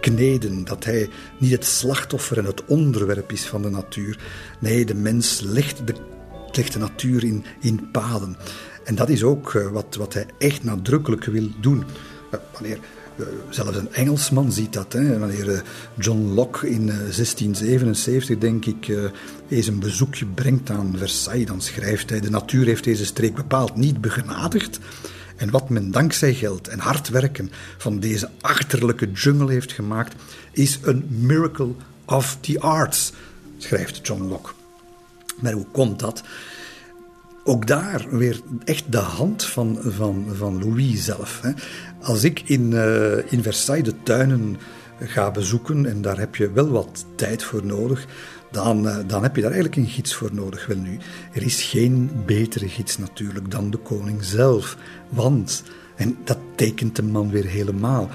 kneden. Dat hij niet het slachtoffer en het onderwerp is van de natuur. Nee, de mens legt de, legt de natuur in, in paden. En dat is ook eh, wat, wat hij echt nadrukkelijk wil doen. Eh, wanneer zelfs een Engelsman ziet dat. Hè. Wanneer eh, John Locke in 1677, eh, denk ik, eens een bezoekje brengt aan Versailles, dan schrijft hij: De natuur heeft deze streek bepaald niet begenadigd. En wat men dankzij geld en hard werken van deze achterlijke jungle heeft gemaakt, is een miracle of the arts, schrijft John Locke. Maar hoe komt dat? Ook daar weer echt de hand van, van, van Louis zelf. Hè. Als ik in, uh, in Versailles de tuinen ga bezoeken, en daar heb je wel wat tijd voor nodig, dan, uh, dan heb je daar eigenlijk een gids voor nodig. Wel nu, er is geen betere gids natuurlijk dan de koning zelf. Want, en dat tekent de man weer helemaal,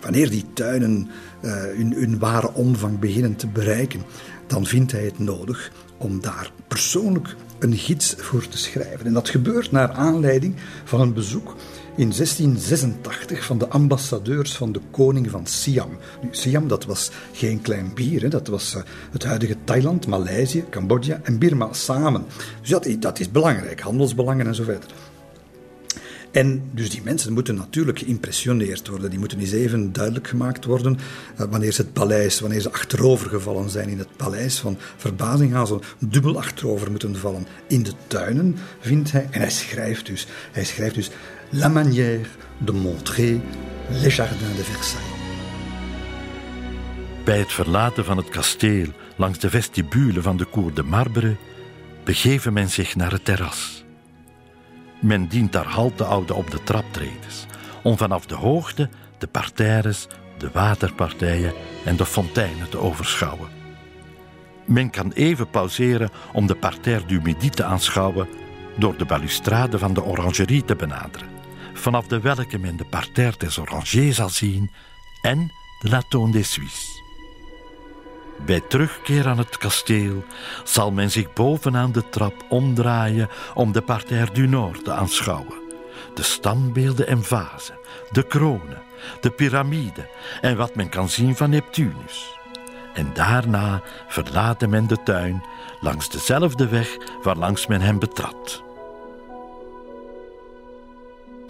wanneer die tuinen uh, hun, hun ware omvang beginnen te bereiken, dan vindt hij het nodig om daar persoonlijk een gids voor te schrijven. En dat gebeurt naar aanleiding van een bezoek in 1686 van de ambassadeurs van de koning van Siam. Nu, Siam, dat was geen klein bier, hè. dat was uh, het huidige Thailand, Maleisië, Cambodja en Birma samen. Dus dat, dat is belangrijk, handelsbelangen en zo verder. En dus die mensen moeten natuurlijk geïmpressioneerd worden. Die moeten eens even duidelijk gemaakt worden uh, wanneer ze het paleis, wanneer ze achterovergevallen zijn in het paleis. Van verbazing gaan ze dubbel achterover moeten vallen. In de tuinen vindt hij, en hij schrijft dus, hij schrijft dus La manière de montrer les jardins de Versailles. Bij het verlaten van het kasteel langs de vestibule van de Cour de Marbre begeven men zich naar het terras. Men dient daar halte houden op de traptredes, om vanaf de hoogte de parterres, de waterpartijen en de fonteinen te overschouwen. Men kan even pauzeren om de parterre du Midi te aanschouwen door de balustrade van de orangerie te benaderen, vanaf de welke men de parterre des Orangers zal zien en de Laton des Suisses. Bij terugkeer aan het kasteel zal men zich bovenaan de trap omdraaien om de Parterre du Nord te aanschouwen. De standbeelden en vazen, de kronen, de piramide en wat men kan zien van Neptunus. En daarna verlaat men de tuin langs dezelfde weg waarlangs men hem betrad.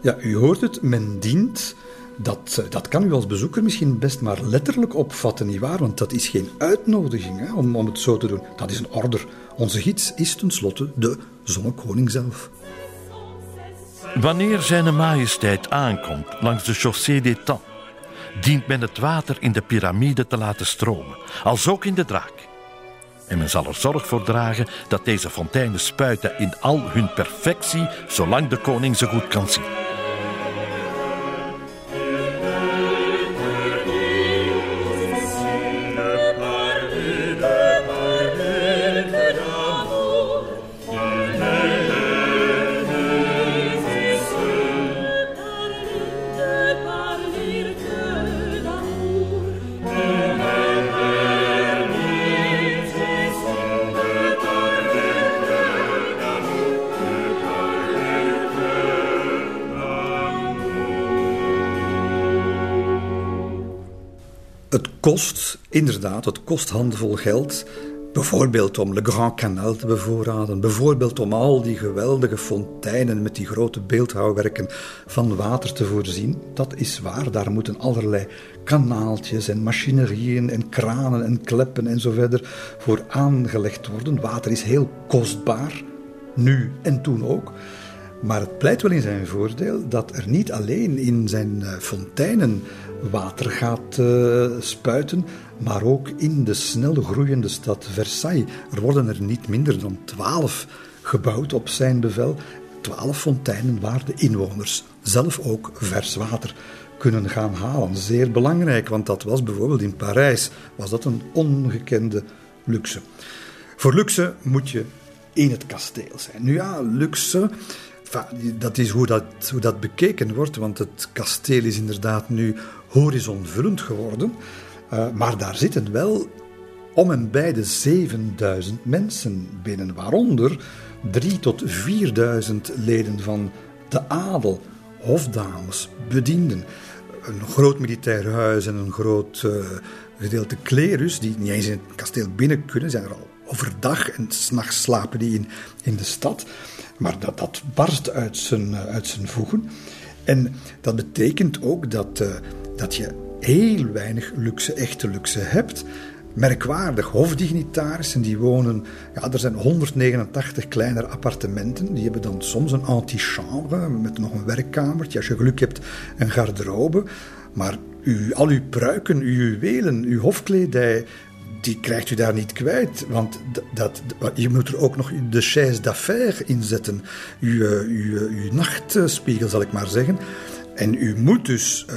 Ja, u hoort het, men dient dat, eh, dat kan u als bezoeker misschien best maar letterlijk opvatten, nietwaar? Want dat is geen uitnodiging hè, om, om het zo te doen. Dat is een order. Onze gids is tenslotte de zonnekoning zelf. Wanneer zijn majesteit aankomt langs de chaussée des temps, dient men het water in de piramide te laten stromen, als ook in de draak. En men zal er zorg voor dragen dat deze fonteinen spuiten in al hun perfectie, zolang de koning ze goed kan zien. Kost, inderdaad, het kost handvol geld. Bijvoorbeeld om Le Grand Canal te bevoorraden. Bijvoorbeeld om al die geweldige fonteinen met die grote beeldhouwwerken van water te voorzien. Dat is waar, daar moeten allerlei kanaaltjes en machinerieën en kranen en kleppen en zo verder voor aangelegd worden. Water is heel kostbaar, nu en toen ook. Maar het pleit wel in zijn voordeel dat er niet alleen in zijn eh, fonteinen water gaat uh, spuiten, maar ook in de snel groeiende stad Versailles. Er worden er niet minder dan twaalf gebouwd op zijn bevel. Twaalf fonteinen waar de inwoners zelf ook vers water kunnen gaan halen. Zeer belangrijk, want dat was bijvoorbeeld in Parijs was dat een ongekende luxe. Voor luxe moet je in het kasteel zijn. Nu ja, luxe dat is hoe dat, hoe dat bekeken wordt, want het kasteel is inderdaad nu horizonvullend geworden. Uh, maar daar zitten wel om en bij de 7000 mensen binnen, waaronder 3 tot 4000 leden van de adel, hofdames, bedienden. Een groot militair huis en een groot uh, gedeelte klerus, die niet eens in het kasteel binnen kunnen, zijn er al overdag en s'nachts slapen die in, in de stad. Maar dat, dat barst uit zijn, eh, uit zijn voegen. En dat betekent ook dat, dat je heel weinig luxe, echte luxe hebt. Merkwaardig, hofdignitarissen die wonen, ja, er zijn 189 kleinere appartementen. Die hebben dan soms een antichambre met nog een werkkamertje. Als je geluk hebt, een garderobe. Maar al uw pruiken, uw juwelen, uw hofkledij, die krijgt u daar niet kwijt. Want dat, je moet er ook nog de chaise d'affaires in zetten. Uw, uw, uw nachtspiegel, zal ik maar zeggen. En u moet dus uh,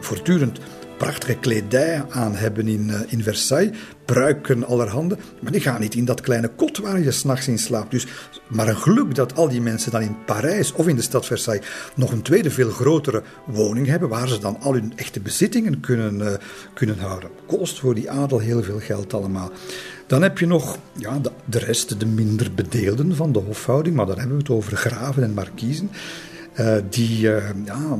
voortdurend prachtige kledij aan hebben in, uh, in Versailles, pruiken allerhande, maar die gaan niet in dat kleine kot waar je s'nachts in slaapt. Dus, maar een geluk dat al die mensen dan in Parijs of in de stad Versailles nog een tweede, veel grotere woning hebben, waar ze dan al hun echte bezittingen kunnen, uh, kunnen houden. Kost voor die adel heel veel geld allemaal. Dan heb je nog ja, de, de rest, de minder bedeelden van de hofhouding, maar dan hebben we het over graven en markiezen. Uh, die uh, ja,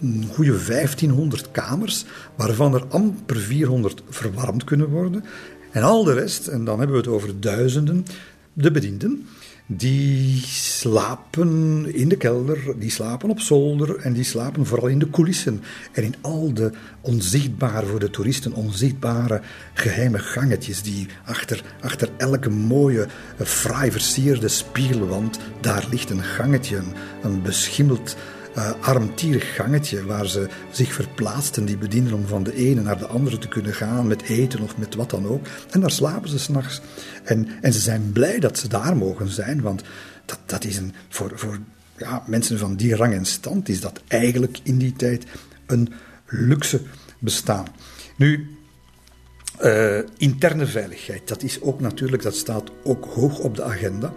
een goede 1500 kamers, waarvan er amper 400 verwarmd kunnen worden. En al de rest, en dan hebben we het over duizenden, de bedienden, die slapen in de kelder, die slapen op zolder en die slapen vooral in de coulissen. En in al de onzichtbare, voor de toeristen onzichtbare geheime gangetjes die achter, achter elke mooie, fraai versierde spiegelwand, daar ligt een gangetje, een beschimmeld uh, armtierig gangetje waar ze zich verplaatsten, die bedienden om van de ene naar de andere te kunnen gaan met eten of met wat dan ook. En daar slapen ze s'nachts. En, en ze zijn blij dat ze daar mogen zijn, want dat, dat is een, voor, voor ja, mensen van die rang en stand is dat eigenlijk in die tijd een luxe bestaan. Nu, uh, interne veiligheid, dat is ook natuurlijk, dat staat ook hoog op de agenda.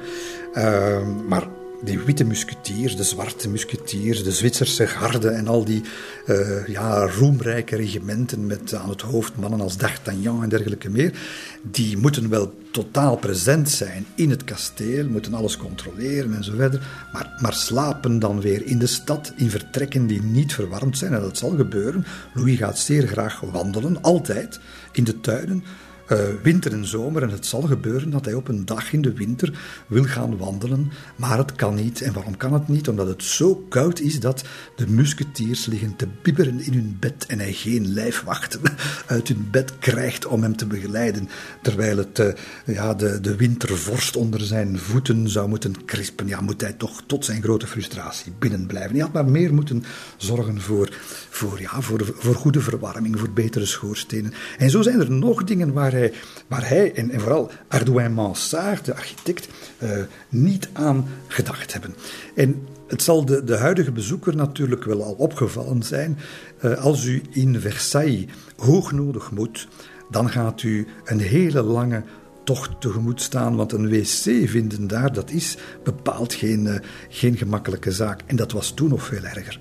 Uh, maar die witte musketiers, de zwarte musketiers, de Zwitserse garde en al die uh, ja, roemrijke regimenten met aan het hoofd mannen als D'Artagnan en dergelijke meer, die moeten wel totaal present zijn in het kasteel, moeten alles controleren en zo verder, maar, maar slapen dan weer in de stad in vertrekken die niet verwarmd zijn. En dat zal gebeuren. Louis gaat zeer graag wandelen, altijd, in de tuinen uh, winter en zomer. En het zal gebeuren dat hij op een dag in de winter wil gaan wandelen, maar het kan niet. En waarom kan het niet? Omdat het zo koud is dat de musketiers liggen te bibberen in hun bed en hij geen lijfwachten uit hun bed krijgt om hem te begeleiden. Terwijl het, uh, ja, de, de wintervorst onder zijn voeten zou moeten krispen. Ja, moet hij toch tot zijn grote frustratie binnen blijven. Hij had maar meer moeten zorgen voor, voor, ja, voor, voor goede verwarming, voor betere schoorstenen. En zo zijn er nog dingen waar hij waar hij en, en vooral Ardouin Mansart, de architect, uh, niet aan gedacht hebben. En het zal de, de huidige bezoeker natuurlijk wel al opgevallen zijn. Uh, als u in Versailles hoognodig moet, dan gaat u een hele lange tocht tegemoet staan, want een wc vinden daar, dat is bepaald geen, uh, geen gemakkelijke zaak. En dat was toen nog veel erger.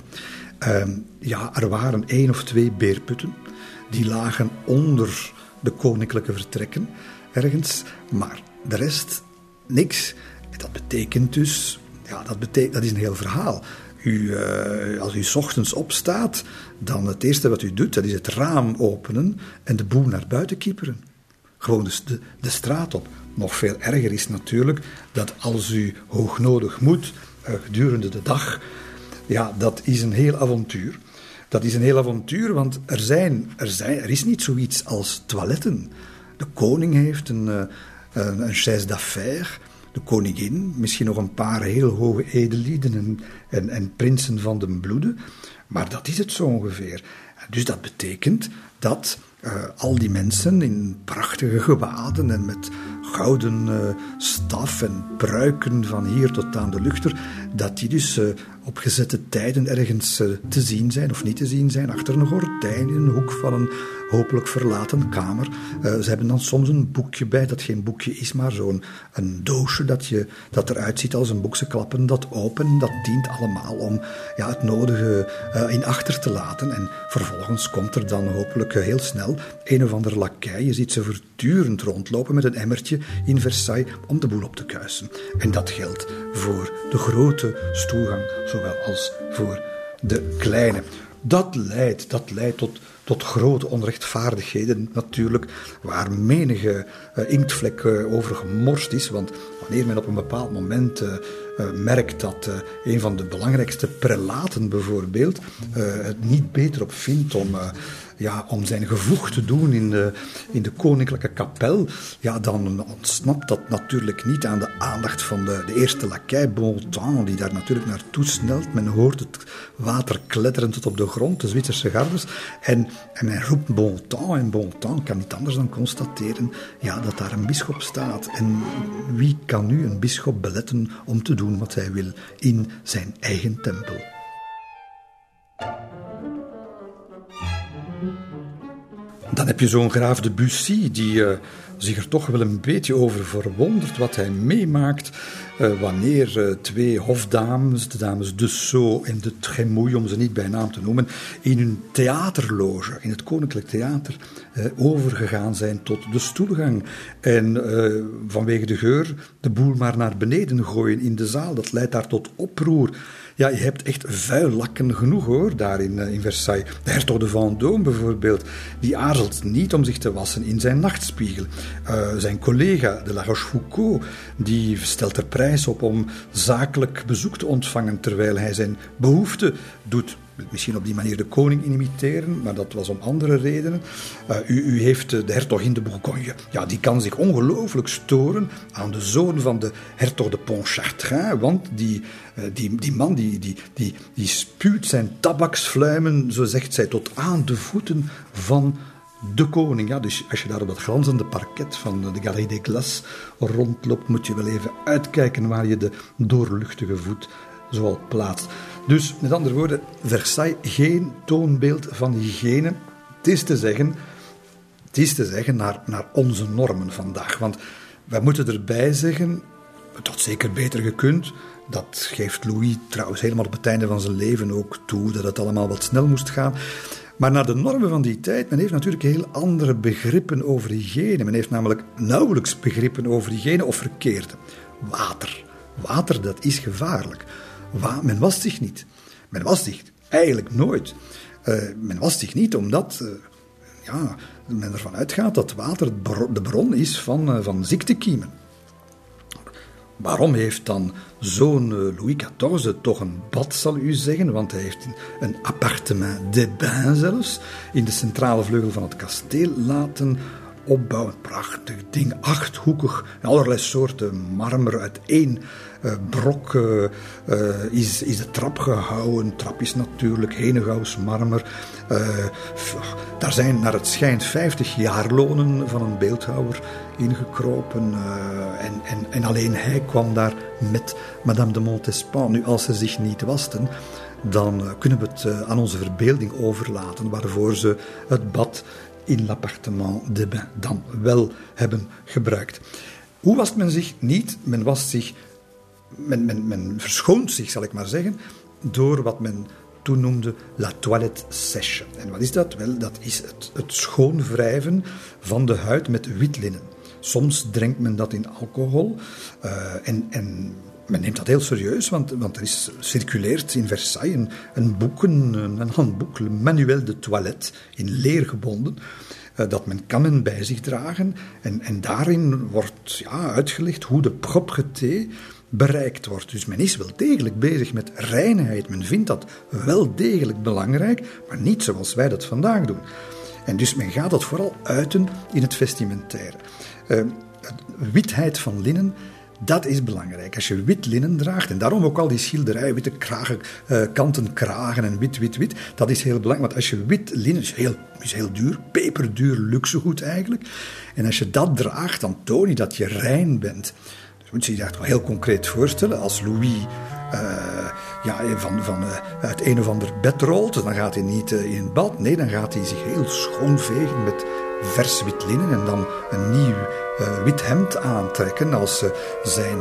Uh, ja, er waren één of twee beerputten, die lagen onder de koninklijke vertrekken ergens, maar de rest niks. Dat betekent dus, ja, dat, betekent, dat is een heel verhaal. U, uh, als u ochtends opstaat, dan het eerste wat u doet, dat is het raam openen en de boel naar buiten kieperen. Gewoon dus de, de straat op. Nog veel erger is natuurlijk dat als u hoognodig moet uh, gedurende de dag, ja, dat is een heel avontuur. Dat is een heel avontuur, want er, zijn, er, zijn, er is niet zoiets als toiletten. De koning heeft een, eh, een, een chaise d'affaires. De koningin, misschien nog een paar heel hoge edelieden en, en, en prinsen van de bloede. Maar dat is het zo ongeveer. Dus dat betekent dat uh, al die mensen in prachtige gewaden en met gouden uh, staf en pruiken van hier tot aan de luchter, dat die dus uh, op gezette tijden ergens te zien zijn of niet te zien zijn, achter een gordijn in een hoek van een hopelijk verlaten kamer. ze hebben dan soms een boekje bij, dat geen boekje is, maar zo'n een doosje dat, je, dat eruit ziet als een boek. Klappen dat open, dat dient allemaal om ja, het nodige in achter te laten. En vervolgens komt er dan hopelijk heel snel een of ander lakij. Je ziet ze voortdurend rondlopen met een emmertje in Versailles om de boel op te kuisen. En dat geldt voor de grote stoelgang, zowel als voor de kleine. Dat leidt, dat leidt tot, tot grote onrechtvaardigheden natuurlijk, waar menige uh, inktvlek uh, over gemorst is. Want wanneer men op een bepaald moment uh, merkt dat een van de belangrijkste prelaten bijvoorbeeld het niet beter op vindt om ja, om zijn gevoeg te doen in de, in de koninklijke kapel, ja, dan ontsnapt dat natuurlijk niet aan de aandacht van de, de eerste lakij, Bontemps, die daar natuurlijk naartoe snelt. Men hoort het water kletteren tot op de grond, de Zwitserse gardes. En, en men roept Bontemps, en Bontemps kan niet anders dan constateren ja, dat daar een bisschop staat. En wie kan nu een bisschop beletten om te doen wat hij wil in zijn eigen tempel? Dan heb je zo'n graaf de Bussy, die uh, zich er toch wel een beetje over verwondert wat hij meemaakt uh, wanneer uh, twee hofdames, de dames de Sceaux en de Tremouille, om ze niet bij naam te noemen, in hun theaterloge, in het Koninklijk Theater, overgegaan zijn tot de stoelgang. En vanwege de geur de boel maar naar beneden gooien in de zaal. Dat leidt daar tot oproer. Ja, je hebt echt vuil lakken genoeg hoor, daar in, in Versailles. De hertog de Vendôme bijvoorbeeld, die aarzelt niet om zich te wassen in zijn nachtspiegel. Uh, zijn collega, de La Rochefoucauld, die stelt er prijs op om zakelijk bezoek te ontvangen terwijl hij zijn behoefte doet misschien op die manier de koning imiteren, maar dat was om andere redenen. Uh, u, u, heeft de hertogin de Bourgogne. Ja, die kan zich ongelooflijk storen aan de zoon van de hertog de Pontchartrain, want die, uh, die, die man die, die, die, die spuwt zijn tabaksfluimen, zo zegt zij, tot aan de voeten van de koning. Ja, dus als je daar op dat glanzende parket van de Galerie des Glaces rondloopt, moet je wel even uitkijken waar je de doorluchtige voet zoal plaatst. Dus met andere woorden, Versailles geen toonbeeld van hygiëne. Het is te zeggen, het is te zeggen naar, naar onze normen vandaag. Want wij moeten erbij zeggen, het had zeker beter gekund. Dat geeft Louis trouwens helemaal op het einde van zijn leven ook toe, dat het allemaal wat snel moest gaan. Maar naar de normen van die tijd, men heeft natuurlijk heel andere begrippen over hygiëne. Men heeft namelijk nauwelijks begrippen over hygiëne of verkeerde. Water. Water, dat is gevaarlijk. Men was zich niet. Men was zich eigenlijk nooit. Uh, men was zich niet omdat uh, ja, men ervan uitgaat dat water de bron is van, uh, van ziektekiemen. Waarom heeft dan zo'n Louis XIV toch een bad, zal u zeggen? Want hij heeft een appartement de bain zelfs in de centrale vleugel van het kasteel laten opbouwen. Prachtig ding, achthoekig, allerlei soorten marmer uit één uh, brok uh, uh, is, is de trap gehouden. Trap is natuurlijk Henegouws marmer. daar zijn naar het schijnt 50 jaarlonen van een beeldhouwer ingekropen. en, en, en alleen hij kwam daar met Madame de Montespan. Nu, als ze zich niet wasten, dan kunnen we het aan onze verbeelding overlaten, waarvoor ze het bad in l'appartement de bain dan wel hebben gebruikt. Hoe was men zich niet? Men was zich men, men, men verschoont zich, zal ik maar zeggen, door wat men toen noemde la toilette sèche. En wat is dat? Wel, dat is het, het schoonwrijven van de huid met wit linnen. Soms drinkt men dat in alcohol uh, en, en men neemt dat heel serieus, want, want er is, circuleert in Versailles een, een boek, een, handboek, Manuel de Toilette, in leer gebonden, uh, dat men kan men bij zich dragen. En, en daarin wordt ja, uitgelegd hoe de propre thee bereikt wordt. Dus men is wel degelijk bezig met reinheid. Men vindt dat wel degelijk belangrijk, maar niet zoals wij dat vandaag doen. En dus men gaat dat vooral uiten in het vestimentaire. Uh, witheid van linnen, dat is belangrijk. Als je wit linnen draagt, en daarom ook al die schilderijen, witte kragen, uh, kanten kragen en wit, wit, wit, dat is heel belangrijk. Want als je wit linnen, is heel, is heel duur, peperduur luxegoed eigenlijk. En als je dat draagt, dan toon je dat je rein bent moet je dat heel concreet voorstellen. Als Louis uh, ja, van, van uh, het een of ander bed rolt, dan gaat hij niet uh, in bad. Nee, dan gaat hij zich heel schoon vegen met vers wit linnen en dan een nieuw wit hemd aantrekken als zijn,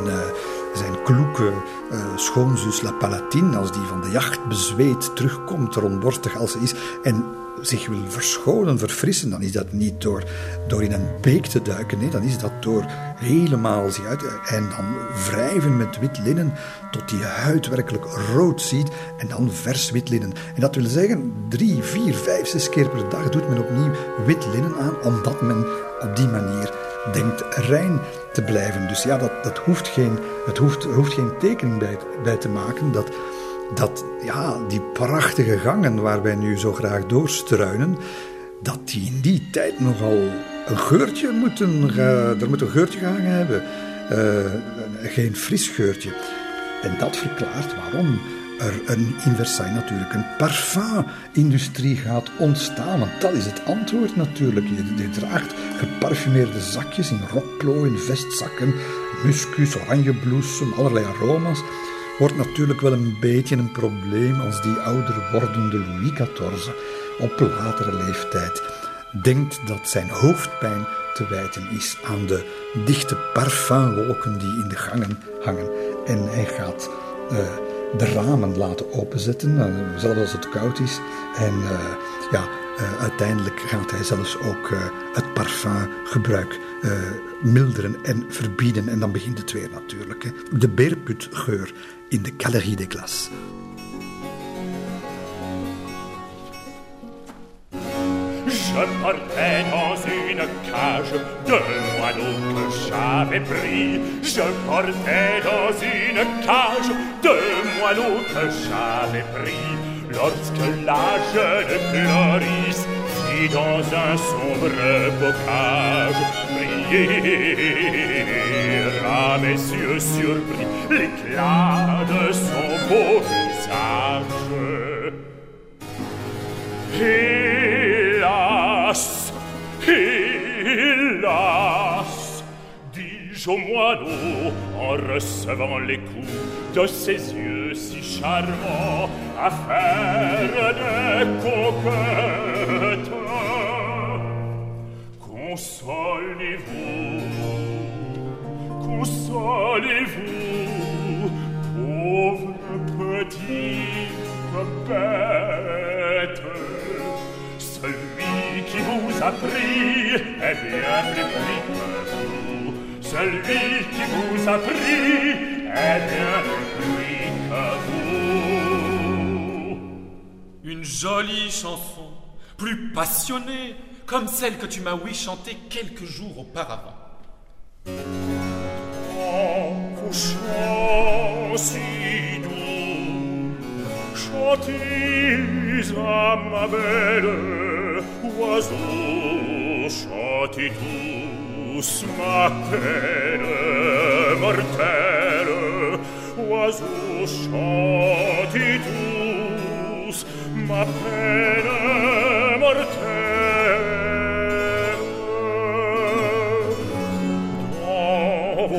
zijn kloeke schoonzus La Palatine, als die van de jacht bezweet terugkomt, rondborstig als ze is. En zich wil verschonen, verfrissen, dan is dat niet door, door in een beek te duiken. Nee, dan is dat door helemaal zich uit en dan wrijven met wit linnen tot die huid werkelijk rood ziet en dan vers wit linnen. En dat wil zeggen, drie, vier, vijf, zes keer per dag doet men opnieuw wit linnen aan, omdat men op die manier denkt rein te blijven. Dus ja, dat, dat hoeft geen, het hoeft, hoeft geen tekening bij, bij te maken dat dat ja, die prachtige gangen waar wij nu zo graag doorstruinen, dat die in die tijd nogal een geurtje moeten, er moet een geurtje gehangen hebben. Uh, geen fris geurtje. En dat verklaart waarom er een, in Versailles natuurlijk een parfumindustrie gaat ontstaan. Want dat is het antwoord natuurlijk. Je, je draagt geparfumeerde zakjes in rokplooien, vestzakken, muskus, oranjebloesem, allerlei aroma's wordt natuurlijk wel een beetje een probleem als die ouder wordende Louis XIV op latere leeftijd denkt dat zijn hoofdpijn te wijten is aan de dichte parfumwolken die in de gangen hangen. En hij gaat uh, de ramen laten openzetten, uh, zelfs als het koud is. En uh, ja, uiteindelijk gaat hij zelfs ook het parfumgebruik milderen en verbieden. En dan begint het weer natuurlijk. Hè. De beerputgeur in de Galerie des Glaces. Je portais dans une cage deux moineaux que j'avais pris. Je portais dans une cage deux moineaux que j'avais pris. Lorsque la jeune Clarisse fit dans un sombre bocage briller à mes yeux surpris l'éclat de son beau visage. Hélas, hélas, dis-je au moineau en recevant les coups de ses yeux si charmants à faire des coquettes. Consolez-vous, consolez-vous, pauvre petite bête. Celui qui vous a pris est bien plus pris que vous. Celui qui vous a pris est bien plus pris que vous. Une jolie chanson, plus passionnée, comme celle que tu m'as ouï chanter quelques jours auparavant. Oh, chantez à ma belle oiseau, chantez tous ma peine mortelle, oiseau, chantez tous ma peine mortelle.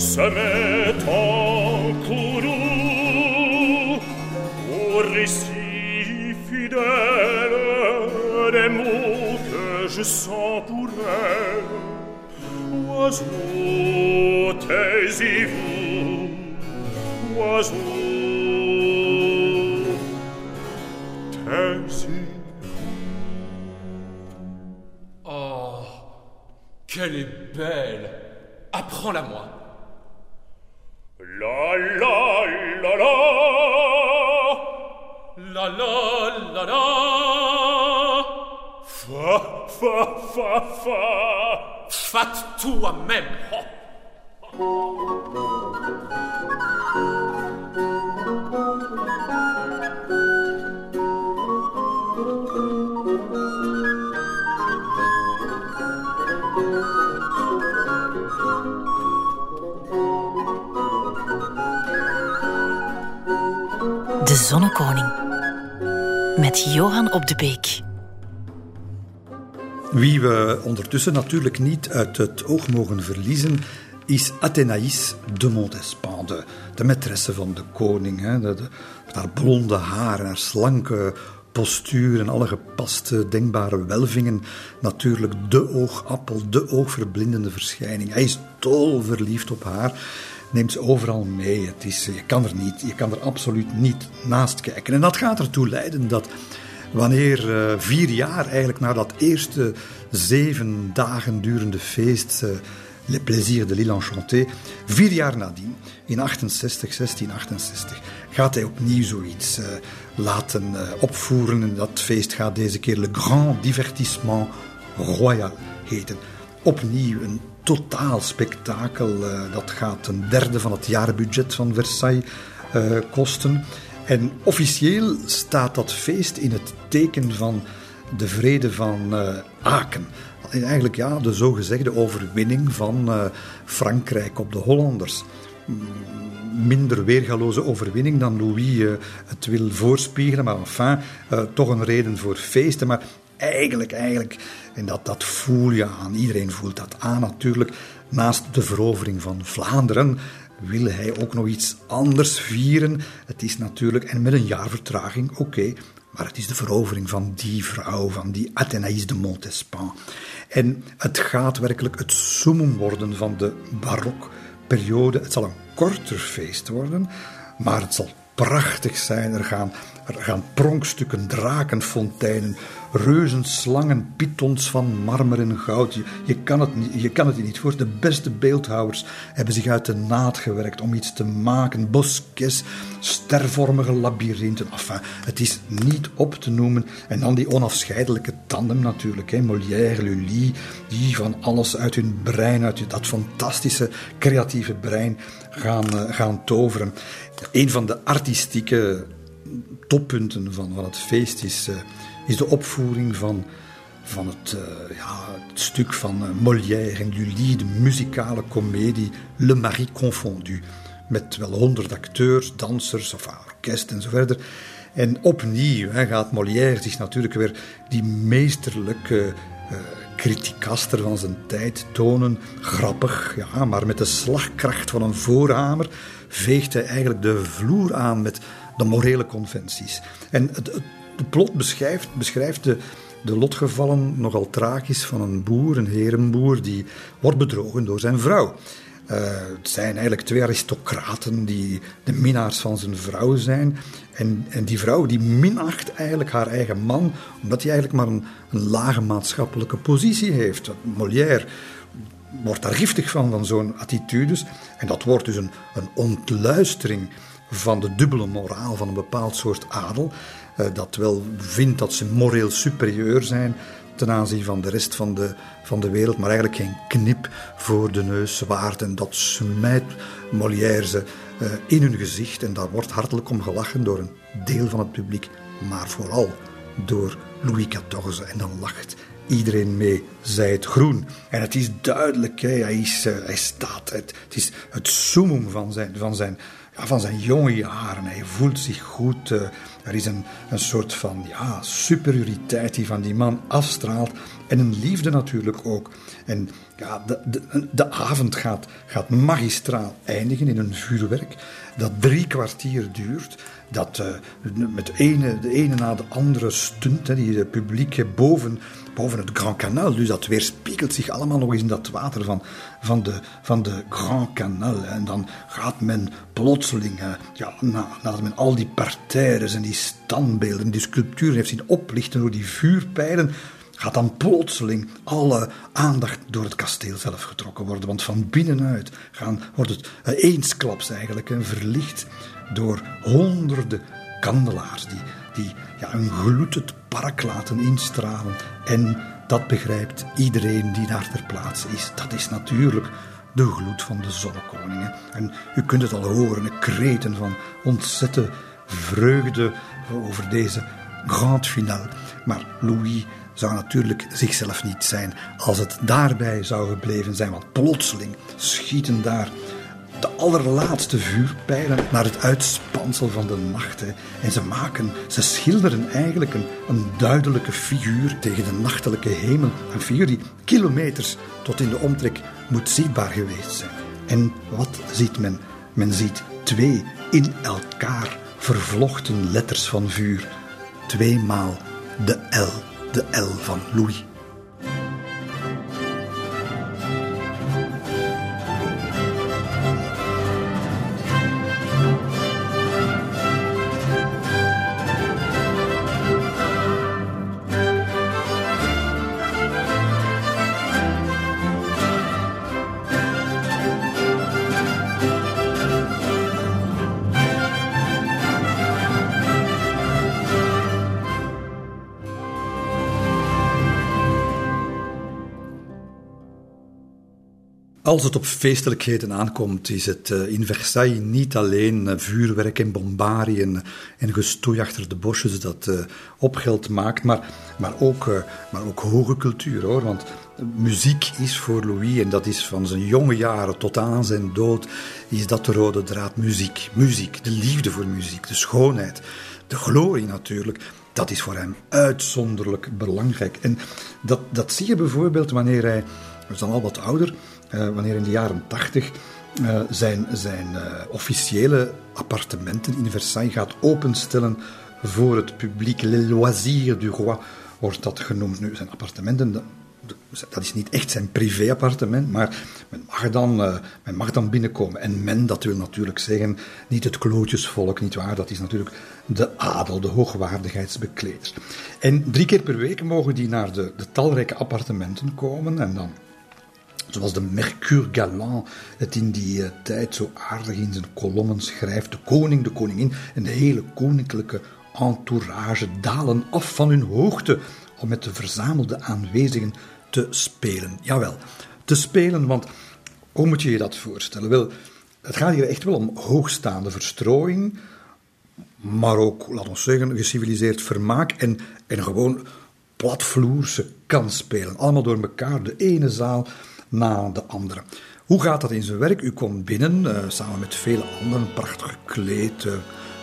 se met en courroux au récit fidèle des mots que je sens pour elle, oiseau, taisez-vous, oiseau, taisez-vous. Oh, qu'elle est belle. Apprends-la la la la Fa fa fa fa Fat toi-même oh. De Zonnekoning. Met Johan op de Beek. Wie we ondertussen natuurlijk niet uit het oog mogen verliezen, is Athénaïs de Montespan, de, maîtresse van de koning. Hè, de, haar blonde haar haar slanke postuur en alle gepaste denkbare welvingen. Natuurlijk de oogappel, de oogverblindende verschijning. Hij is dol verliefd op haar neemt ze overal mee. Het is, je, kan er niet, je kan er absoluut niet naast kijken. En dat gaat ertoe leiden dat wanneer uh, vier jaar eigenlijk na dat eerste zeven dagen durende feest, uh, Le Plaisir de l'Île Enchantée, vier jaar nadien, in 68, 1668, gaat hij opnieuw zoiets uh, laten opvoeren. En dat feest gaat deze keer Le Grand Divertissement Royal heten. Opnieuw een totaal spektakel. Uh, dat gaat een derde van het jaarbudget van Versailles uh, kosten. En officieel staat dat feest in het teken van de vrede van uh, Aken. Eigenlijk ja, de zogezegde overwinning van Frankrijk op de Hollanders. Minder weergaloze overwinning dan Louis het wil voorspiegelen, maar enfin, toch een reden voor feesten. Maar eigenlijk, eigenlijk, en dat, dat voel je aan, iedereen voelt dat aan natuurlijk, naast de verovering van Vlaanderen wil hij ook nog iets anders vieren. Het is natuurlijk, en met een jaar vertraging, oké, maar het is de verovering van die vrouw, van die Athénaïs de Montespan. En het gaat werkelijk het summum worden van de barokperiode. Het zal een korter feest worden, maar het zal prachtig zijn. Er gaan, er gaan pronkstukken, drakenfonteinen, reuzenslangen, pythons van marmer en goud. Je, kan het, je kan het niet voor. De beste beeldhouwers hebben zich uit de naad gewerkt om iets te maken. Bosques, stervormige labyrinthen. Enfin, het is niet op te noemen. En dan die onafscheidelijke tandem natuurlijk. Hè. Molière, Lully, die van alles uit hun brein, uit dat fantastische creatieve brein gaan, uh, gaan toveren. Een van de artistieke toppunten van, van het feest is... Uh, is de opvoering van, van het, uh, ja, het stuk van uh, Molière en Lully, de muzikale komedie Le Mari Confondu. Met wel honderd acteurs, dansers, of orkest en zo verder. En opnieuw hè, gaat Molière zich natuurlijk weer die meesterlijke uh, criticaster van zijn tijd tonen. Grappig, ja, maar met de slagkracht van een voorhamer veegt hij eigenlijk de vloer aan met de morele conventies. En het, het de plot beschrijft, beschrijft de, de lotgevallen nogal tragisch van een boer, een herenboer, die wordt bedrogen door zijn vrouw. Uh, het zijn eigenlijk twee aristocraten die de minnaars van zijn vrouw zijn. En, en die vrouw die minacht eigenlijk haar eigen man, omdat hij eigenlijk maar een, een lage maatschappelijke positie heeft. Molière wordt daar giftig van, van zo'n attitudes. En dat wordt dus een, een ontluistering van de dubbele moraal van een bepaald soort adel. Eh, dat wel vindt dat ze moreel superieur zijn ten aanzien van de rest van de, van de wereld, maar eigenlijk geen knip voor de neus waard. En dat smijt Molière ze uh, in hun gezicht. En daar wordt hartelijk om gelachen door een deel van het publiek, maar vooral door Louis XIV. En dan lacht iedereen mee, zij het groen. En het is duidelijk, hij, is, uh, hij staat, het, het is het summum van zijn, van zijn van zijn jonge jaren. Hij voelt zich goed. Uh, er is een, een soort van ja, superioriteit die van die man afstraalt. En een liefde natuurlijk ook. En ja, de, de, de avond gaat, gaat magistraal eindigen in een vuurwerk dat drie kwartier duurt. Dat uh, met de ene, de ene na de andere stunt, hè, die het publiek boven boven het Grand Canal. Dus dat weerspiegelt zich allemaal nog eens in dat water van, van, de, van de Grand Canal. En dan gaat men plotseling, ja, nadat men al die parterres en die standbeelden, die sculpturen heeft zien oplichten door die vuurpijlen, gaat dan plotseling alle aandacht door het kasteel zelf getrokken worden. Want van binnenuit gaan, wordt het eh, eensklaps eigenlijk verlicht door honderden kandelaars die, die ja, een gloed het park laten instralen. En dat begrijpt iedereen die daar ter plaatse is. Dat is natuurlijk de gloed van de zonnekoningen. En u kunt het al horen, de kreten van ontzette vreugde over deze grand finale. Maar Louis zou natuurlijk zichzelf niet zijn als het daarbij zou gebleven zijn. Want plotseling schieten daar de allerlaatste vuurpijlen naar het uitspansel van de nacht. En ze maken, ze schilderen eigenlijk een, een duidelijke figuur tegen de nachtelijke hemel. Een figuur die kilometers tot in de omtrek moet zichtbaar geweest zijn. En wat ziet men? Men ziet twee in elkaar vervlochten letters van vuur. Tweemaal de L, de L van Louis. Als het op feestelijkheden aankomt, is het uh, in Versailles niet alleen uh, vuurwerk en bombarie en, en gestoei achter de bosjes dat uh, opgeld maakt, maar, maar, ook, maar ook hoge cultuur hoor. Want muziek is voor Louis, en dat is van zijn jonge jaren tot aan zijn dood, is dat de rode draad muziek. Muziek, de liefde voor muziek, de schoonheid, de glorie natuurlijk. Dat is voor hem uitzonderlijk belangrijk. En dat, dat zie je bijvoorbeeld wanneer hij, hij is dan al wat ouder, wanneer in de jaren tachtig uh, zijn, zijn uh, officiële appartementen in Versailles gaat openstellen voor het publiek. Les loisirs du roi wordt dat genoemd. Nu, zijn appartementen, dat, is niet echt zijn privéappartement, maar men mag, dan, men mag dan binnenkomen. En men, dat wil natuurlijk zeggen, niet het klootjesvolk, niet waar? Dat is natuurlijk de adel, de hoogwaardigheidsbekleders. En drie keer per week mogen die naar de, de talrijke appartementen komen en dan zoals de Mercure Galant het in die uh, tijd zo aardig in zijn kolommen schrijft. De koning, de koningin en de hele koninklijke entourage dalen af van hun hoogte om met de verzamelde aanwezigen te spelen. Jawel, te spelen, want hoe moet je je dat voorstellen? Wel, het gaat hier echt wel om hoogstaande verstrooiing, maar ook, laten we zeggen, geciviliseerd vermaak en, en gewoon platvloerse kansspelen. Allemaal door elkaar, de ene zaal na de andere. Hoe gaat dat in zijn werk? U komt binnen, uh, samen met vele anderen, prachtig gekleed, uh,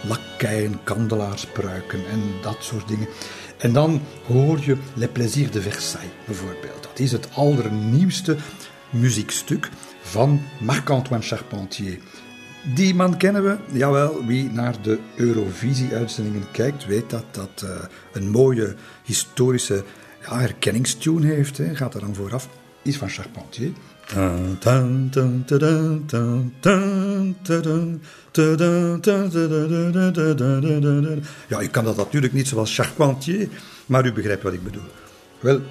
lakeien, kandelaarsspruiken en dat soort dingen. En dan hoor je Le Plaisir de Versailles, bijvoorbeeld. Dat is het allernieuwste muziekstuk van Marc-Antoine Charpentier. Die man kennen we, jawel, wie naar de Eurovisie-uitzendingen kijkt, weet dat dat uh, een mooie historische herkenningstune heeft. Hè. Gaat er dan vooraf is van Charpentier. Ja, ik kan dat natuurlijk niet zoals Charpentier, maar u begrijpt wat ik bedoel. Wel,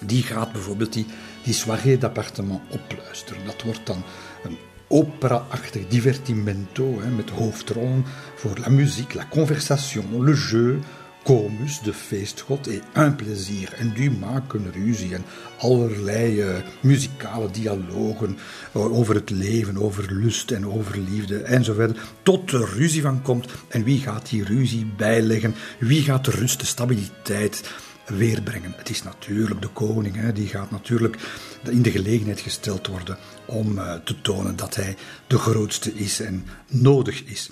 die gaat bijvoorbeeld die, die soirée d'appartement opluisteren. Dat wordt dan een opera-achtig divertimento hè, met hoofdrollen voor la musique, la conversation, le jeu, Comus, de feestgod, en un plezier. En die maken ruzie en allerlei uh, muzikale dialogen uh, over het leven, over lust en over liefde enzovoort. Tot er ruzie van komt. En wie gaat die ruzie bijleggen? Wie gaat de rust, de stabiliteit weerbrengen? Het is natuurlijk de koning. Hè, die gaat natuurlijk in de gelegenheid gesteld worden om te tonen dat hij de grootste is en nodig is.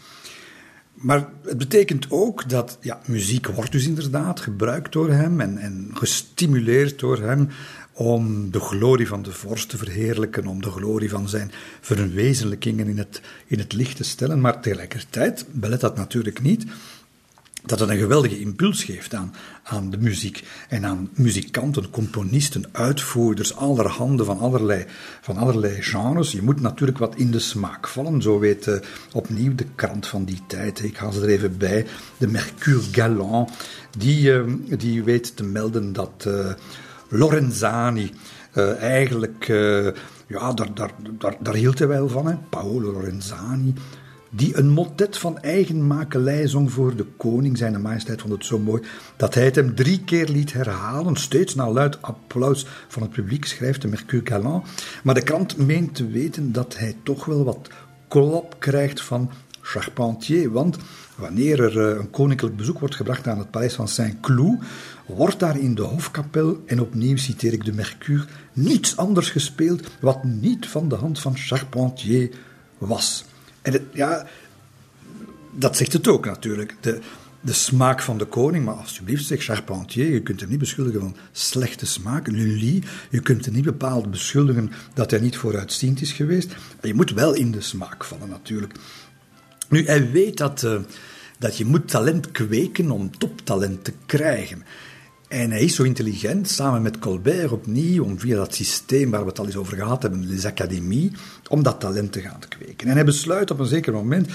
Maar het betekent ook dat ja, muziek wordt dus inderdaad gebruikt door hem en, en gestimuleerd door hem om de glorie van de vorst te verheerlijken, om de glorie van zijn verwezenlijkingen in het, in het licht te stellen. Maar tegelijkertijd belet dat natuurlijk niet dat het een geweldige impuls geeft aan, aan de muziek en aan muzikanten, componisten, uitvoerders, allerhande van allerlei, van allerlei genres. Je moet natuurlijk wat in de smaak vallen. Zo weet uh, opnieuw de krant van die tijd, ik haal ze er even bij, de Mercure Galant, die, uh, die weet te melden dat uh, Lorenzani eigenlijk, ja, daar, daar, daar, daar hield hij wel van, hè? Paolo Lorenzani die een motet van eigen makelij zong voor de koning. Zijn majesteit vond het zo mooi dat hij het hem drie keer liet herhalen, steeds na luid applaus van het publiek, schrijft de Mercure Galant. Maar de krant meent te weten dat hij toch wel wat klap krijgt van Charpentier, want wanneer er eh, een koninklijk bezoek wordt gebracht aan het paleis van Saint-Cloud, wordt daar in de hofkapel, en opnieuw citeer ik de Mercure, niets anders gespeeld wat niet van de hand van Charpentier was. En ja, dat zegt het ook natuurlijk. De, de smaak van de koning, maar alsjeblieft, zeg Charpentier, je kunt hem niet beschuldigen van slechte smaak. Lully, je kunt hem niet bepaald beschuldigen dat hij niet vooruitziend is geweest. je moet wel in de smaak vallen, natuurlijk. Nu, hij weet dat, uh, dat je moet talent kweken om toptalent te krijgen. En hij is zo intelligent, samen met Colbert opnieuw, om via dat systeem waar we het al eens over gehad hebben, les académies, om dat talent te gaan kweken. En hij besluit op een zeker moment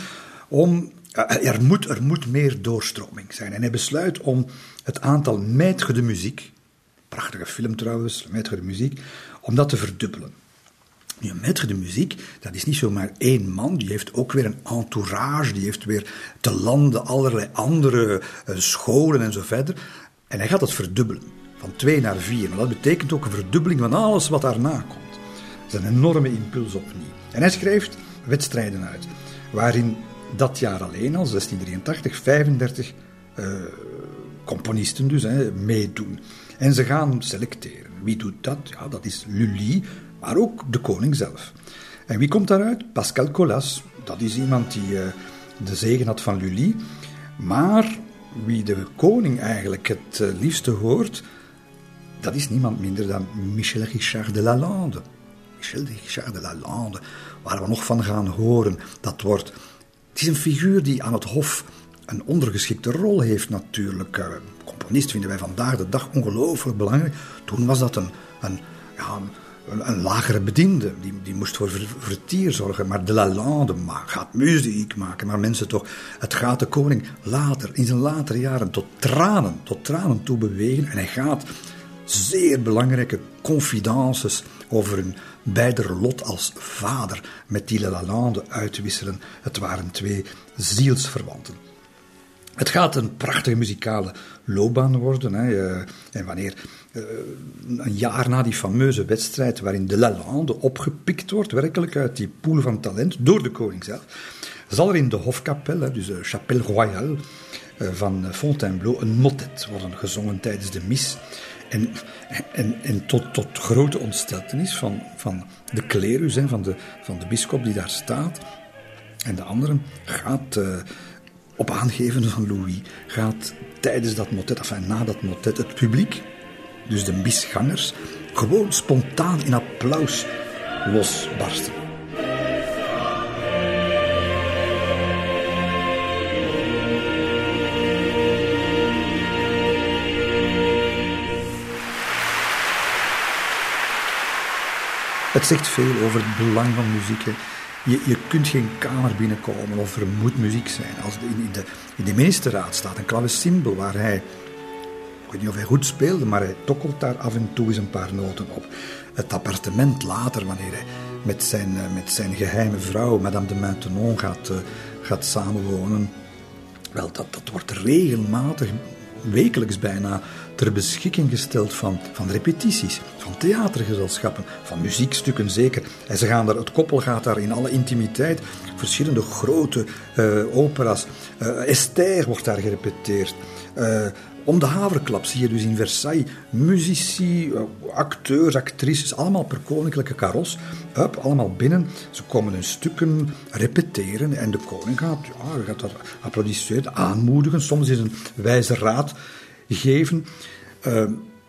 om, eh, er moet, er moet meer doorstroming zijn. En hij besluit om het aantal maître de muziek, prachtige film trouwens, maître de muziek, om dat te verdubbelen. Nu, een maître de muziek, dat is niet zomaar één man, die heeft ook weer een entourage, die heeft weer te landen allerlei andere uh, scholen en zo verder. En hij gaat het verdubbelen, van twee naar vier. Dat betekent ook een verdubbeling van alles wat daarna komt. is een enorme impuls opnieuw. En hij schrijft wedstrijden uit, waarin dat jaar alleen al, 1683, 35 uh, componisten dus hè, meedoen. En ze gaan selecteren. Wie doet dat? Ja, dat is Lully, maar ook de koning zelf. En wie komt daaruit? Pascal Colas. Dat is iemand die uh, de zegen had van Lully. Maar wie de koning eigenlijk het uh, liefste hoort, dat is niemand minder dan Michel Richard de Lalande. Michel Richard de Lalande, waar we nog van gaan horen. Dat wordt. Het is een figuur die aan het hof een ondergeschikte rol heeft natuurlijk. Uh, componist vinden wij vandaag de dag ongelooflijk belangrijk. Toen was dat een, een, ja, een, een lagere bediende. Die, die moest voor vertier zorgen. Maar de Lalande gaat muziek maken. Maar mensen toch, het gaat de koning later, in zijn latere jaren, tot tranen, tot tranen toe bewegen. En hij gaat zeer belangrijke confidences over hun beider lot als vader met die Lalande uitwisselen. Het waren twee zielsverwanten. Het gaat een prachtige muzikale loopbaan worden. Hè. Eh, en wanneer eh, een jaar na die fameuze wedstrijd waarin de Lalande opgepikt wordt, werkelijk uit die pool van talent, door de koning zelf, zal er in de hofkapel, dus de Chapelle Royale eh, van Fontainebleau, een motet worden gezongen tijdens de mis. En, en, en tot, tot grote ontsteltenis van, van de klerus, van de, van de die daar staat. En de anderen gaat op aangeven van Louis gaat tijdens dat motet, enfin na dat motet, het publiek, dus de misgangers, gewoon spontaan in applaus losbarsten. Het zegt veel over het belang van muziek. Je, je kunt geen kamer binnenkomen of er moet muziek zijn. Als in, de, in de ministerraad staat een klavecimbel waar hij, ik weet niet of hij goed speelde, maar hij tokkelt daar af en toe eens een paar noten op. Het appartement later, wanneer hij met zijn, eh, met zijn geheime vrouw, Madame de Maintenon, gaat, uh, gaat samenwonen. Wel, dat, dat wordt regelmatig wekelijks bijna ter beschikking gesteld van, van repetities, van theatergezelschappen, van muziekstukken zeker. En ze gaan daar, het koppel gaat daar in alle intimiteit, verschillende grote uh, opera's. Uh, Esther wordt daar gerepeteerd. Uh, om de haverklap zie je dus in Versailles muzici, acteurs, actrices, allemaal per koninklijke karos. Allemaal binnen. Ze komen hun stukken repeteren en de koning gaat, ja, gaat dat applaudisseren, aanmoedigen. Soms is een wijze raad geven. Uh,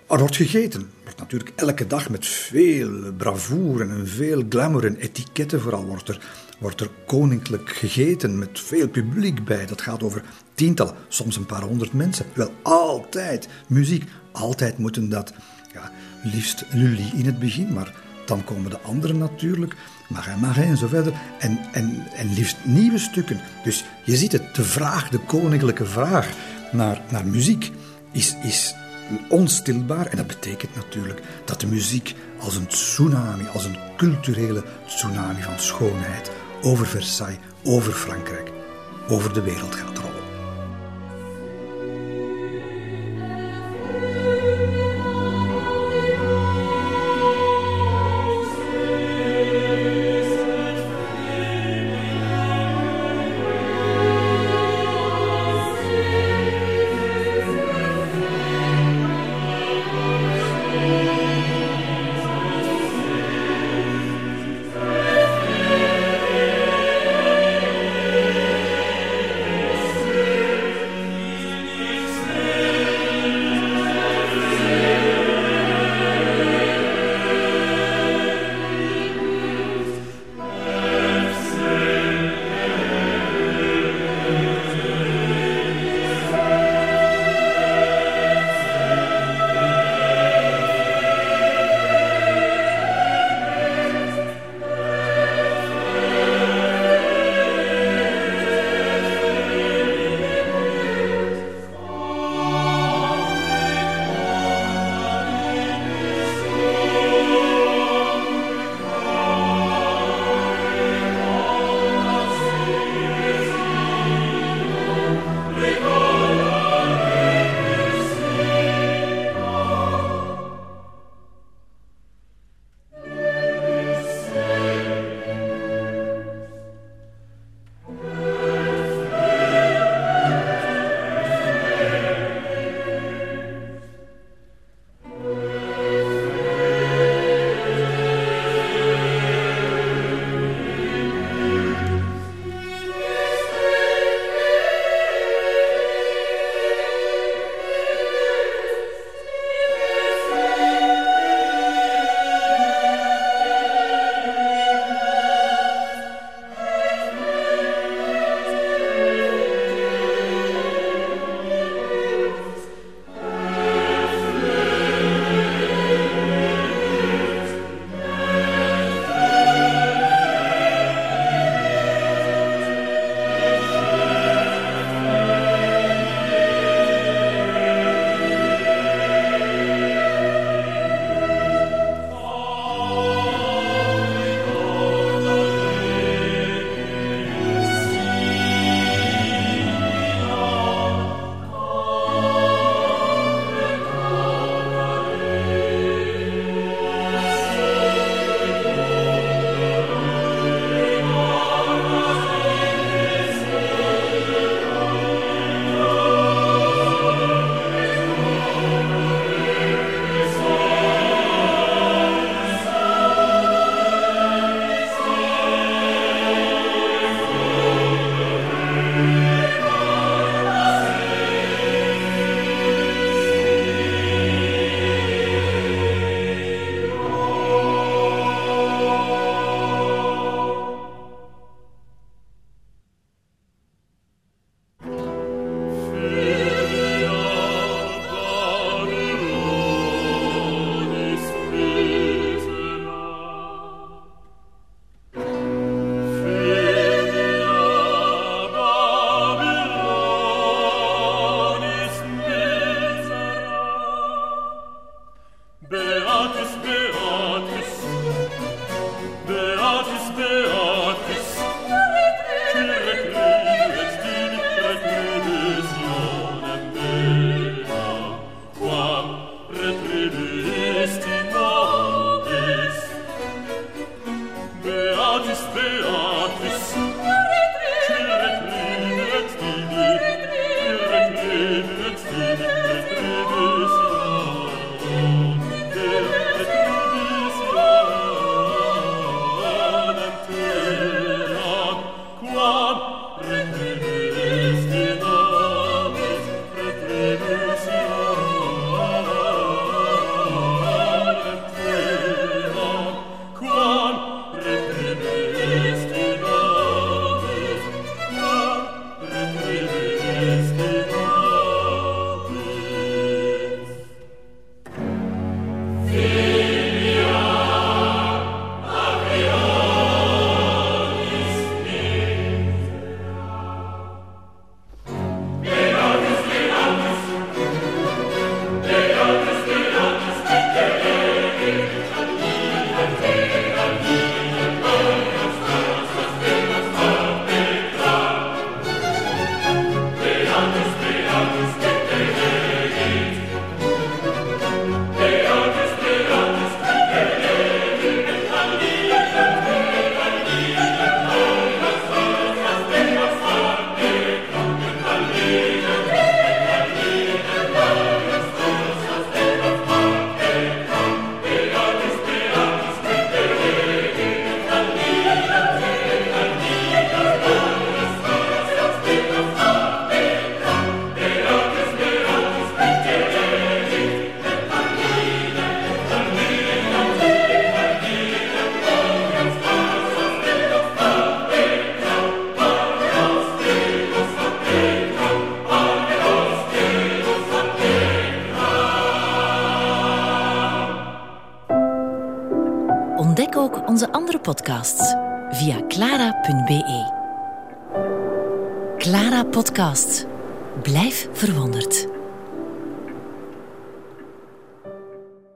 er wordt gegeten. Wordt natuurlijk elke dag met veel bravoure en veel glamour en etiketten vooral wordt er, wordt er koninklijk gegeten met veel publiek bij. Dat gaat over tientallen, soms een paar honderd mensen. Wel altijd muziek. Altijd moeten dat, ja, liefst Lully in het begin, maar dan komen de anderen natuurlijk, Marin Marin en zo verder. En, en, en liefst nieuwe stukken. Dus je ziet het, de vraag, de koninklijke vraag naar, naar muziek is, is onstilbaar. En dat betekent natuurlijk dat de muziek als een tsunami, als een culturele tsunami van schoonheid over Versailles, over Frankrijk, over de wereld gaat rollen.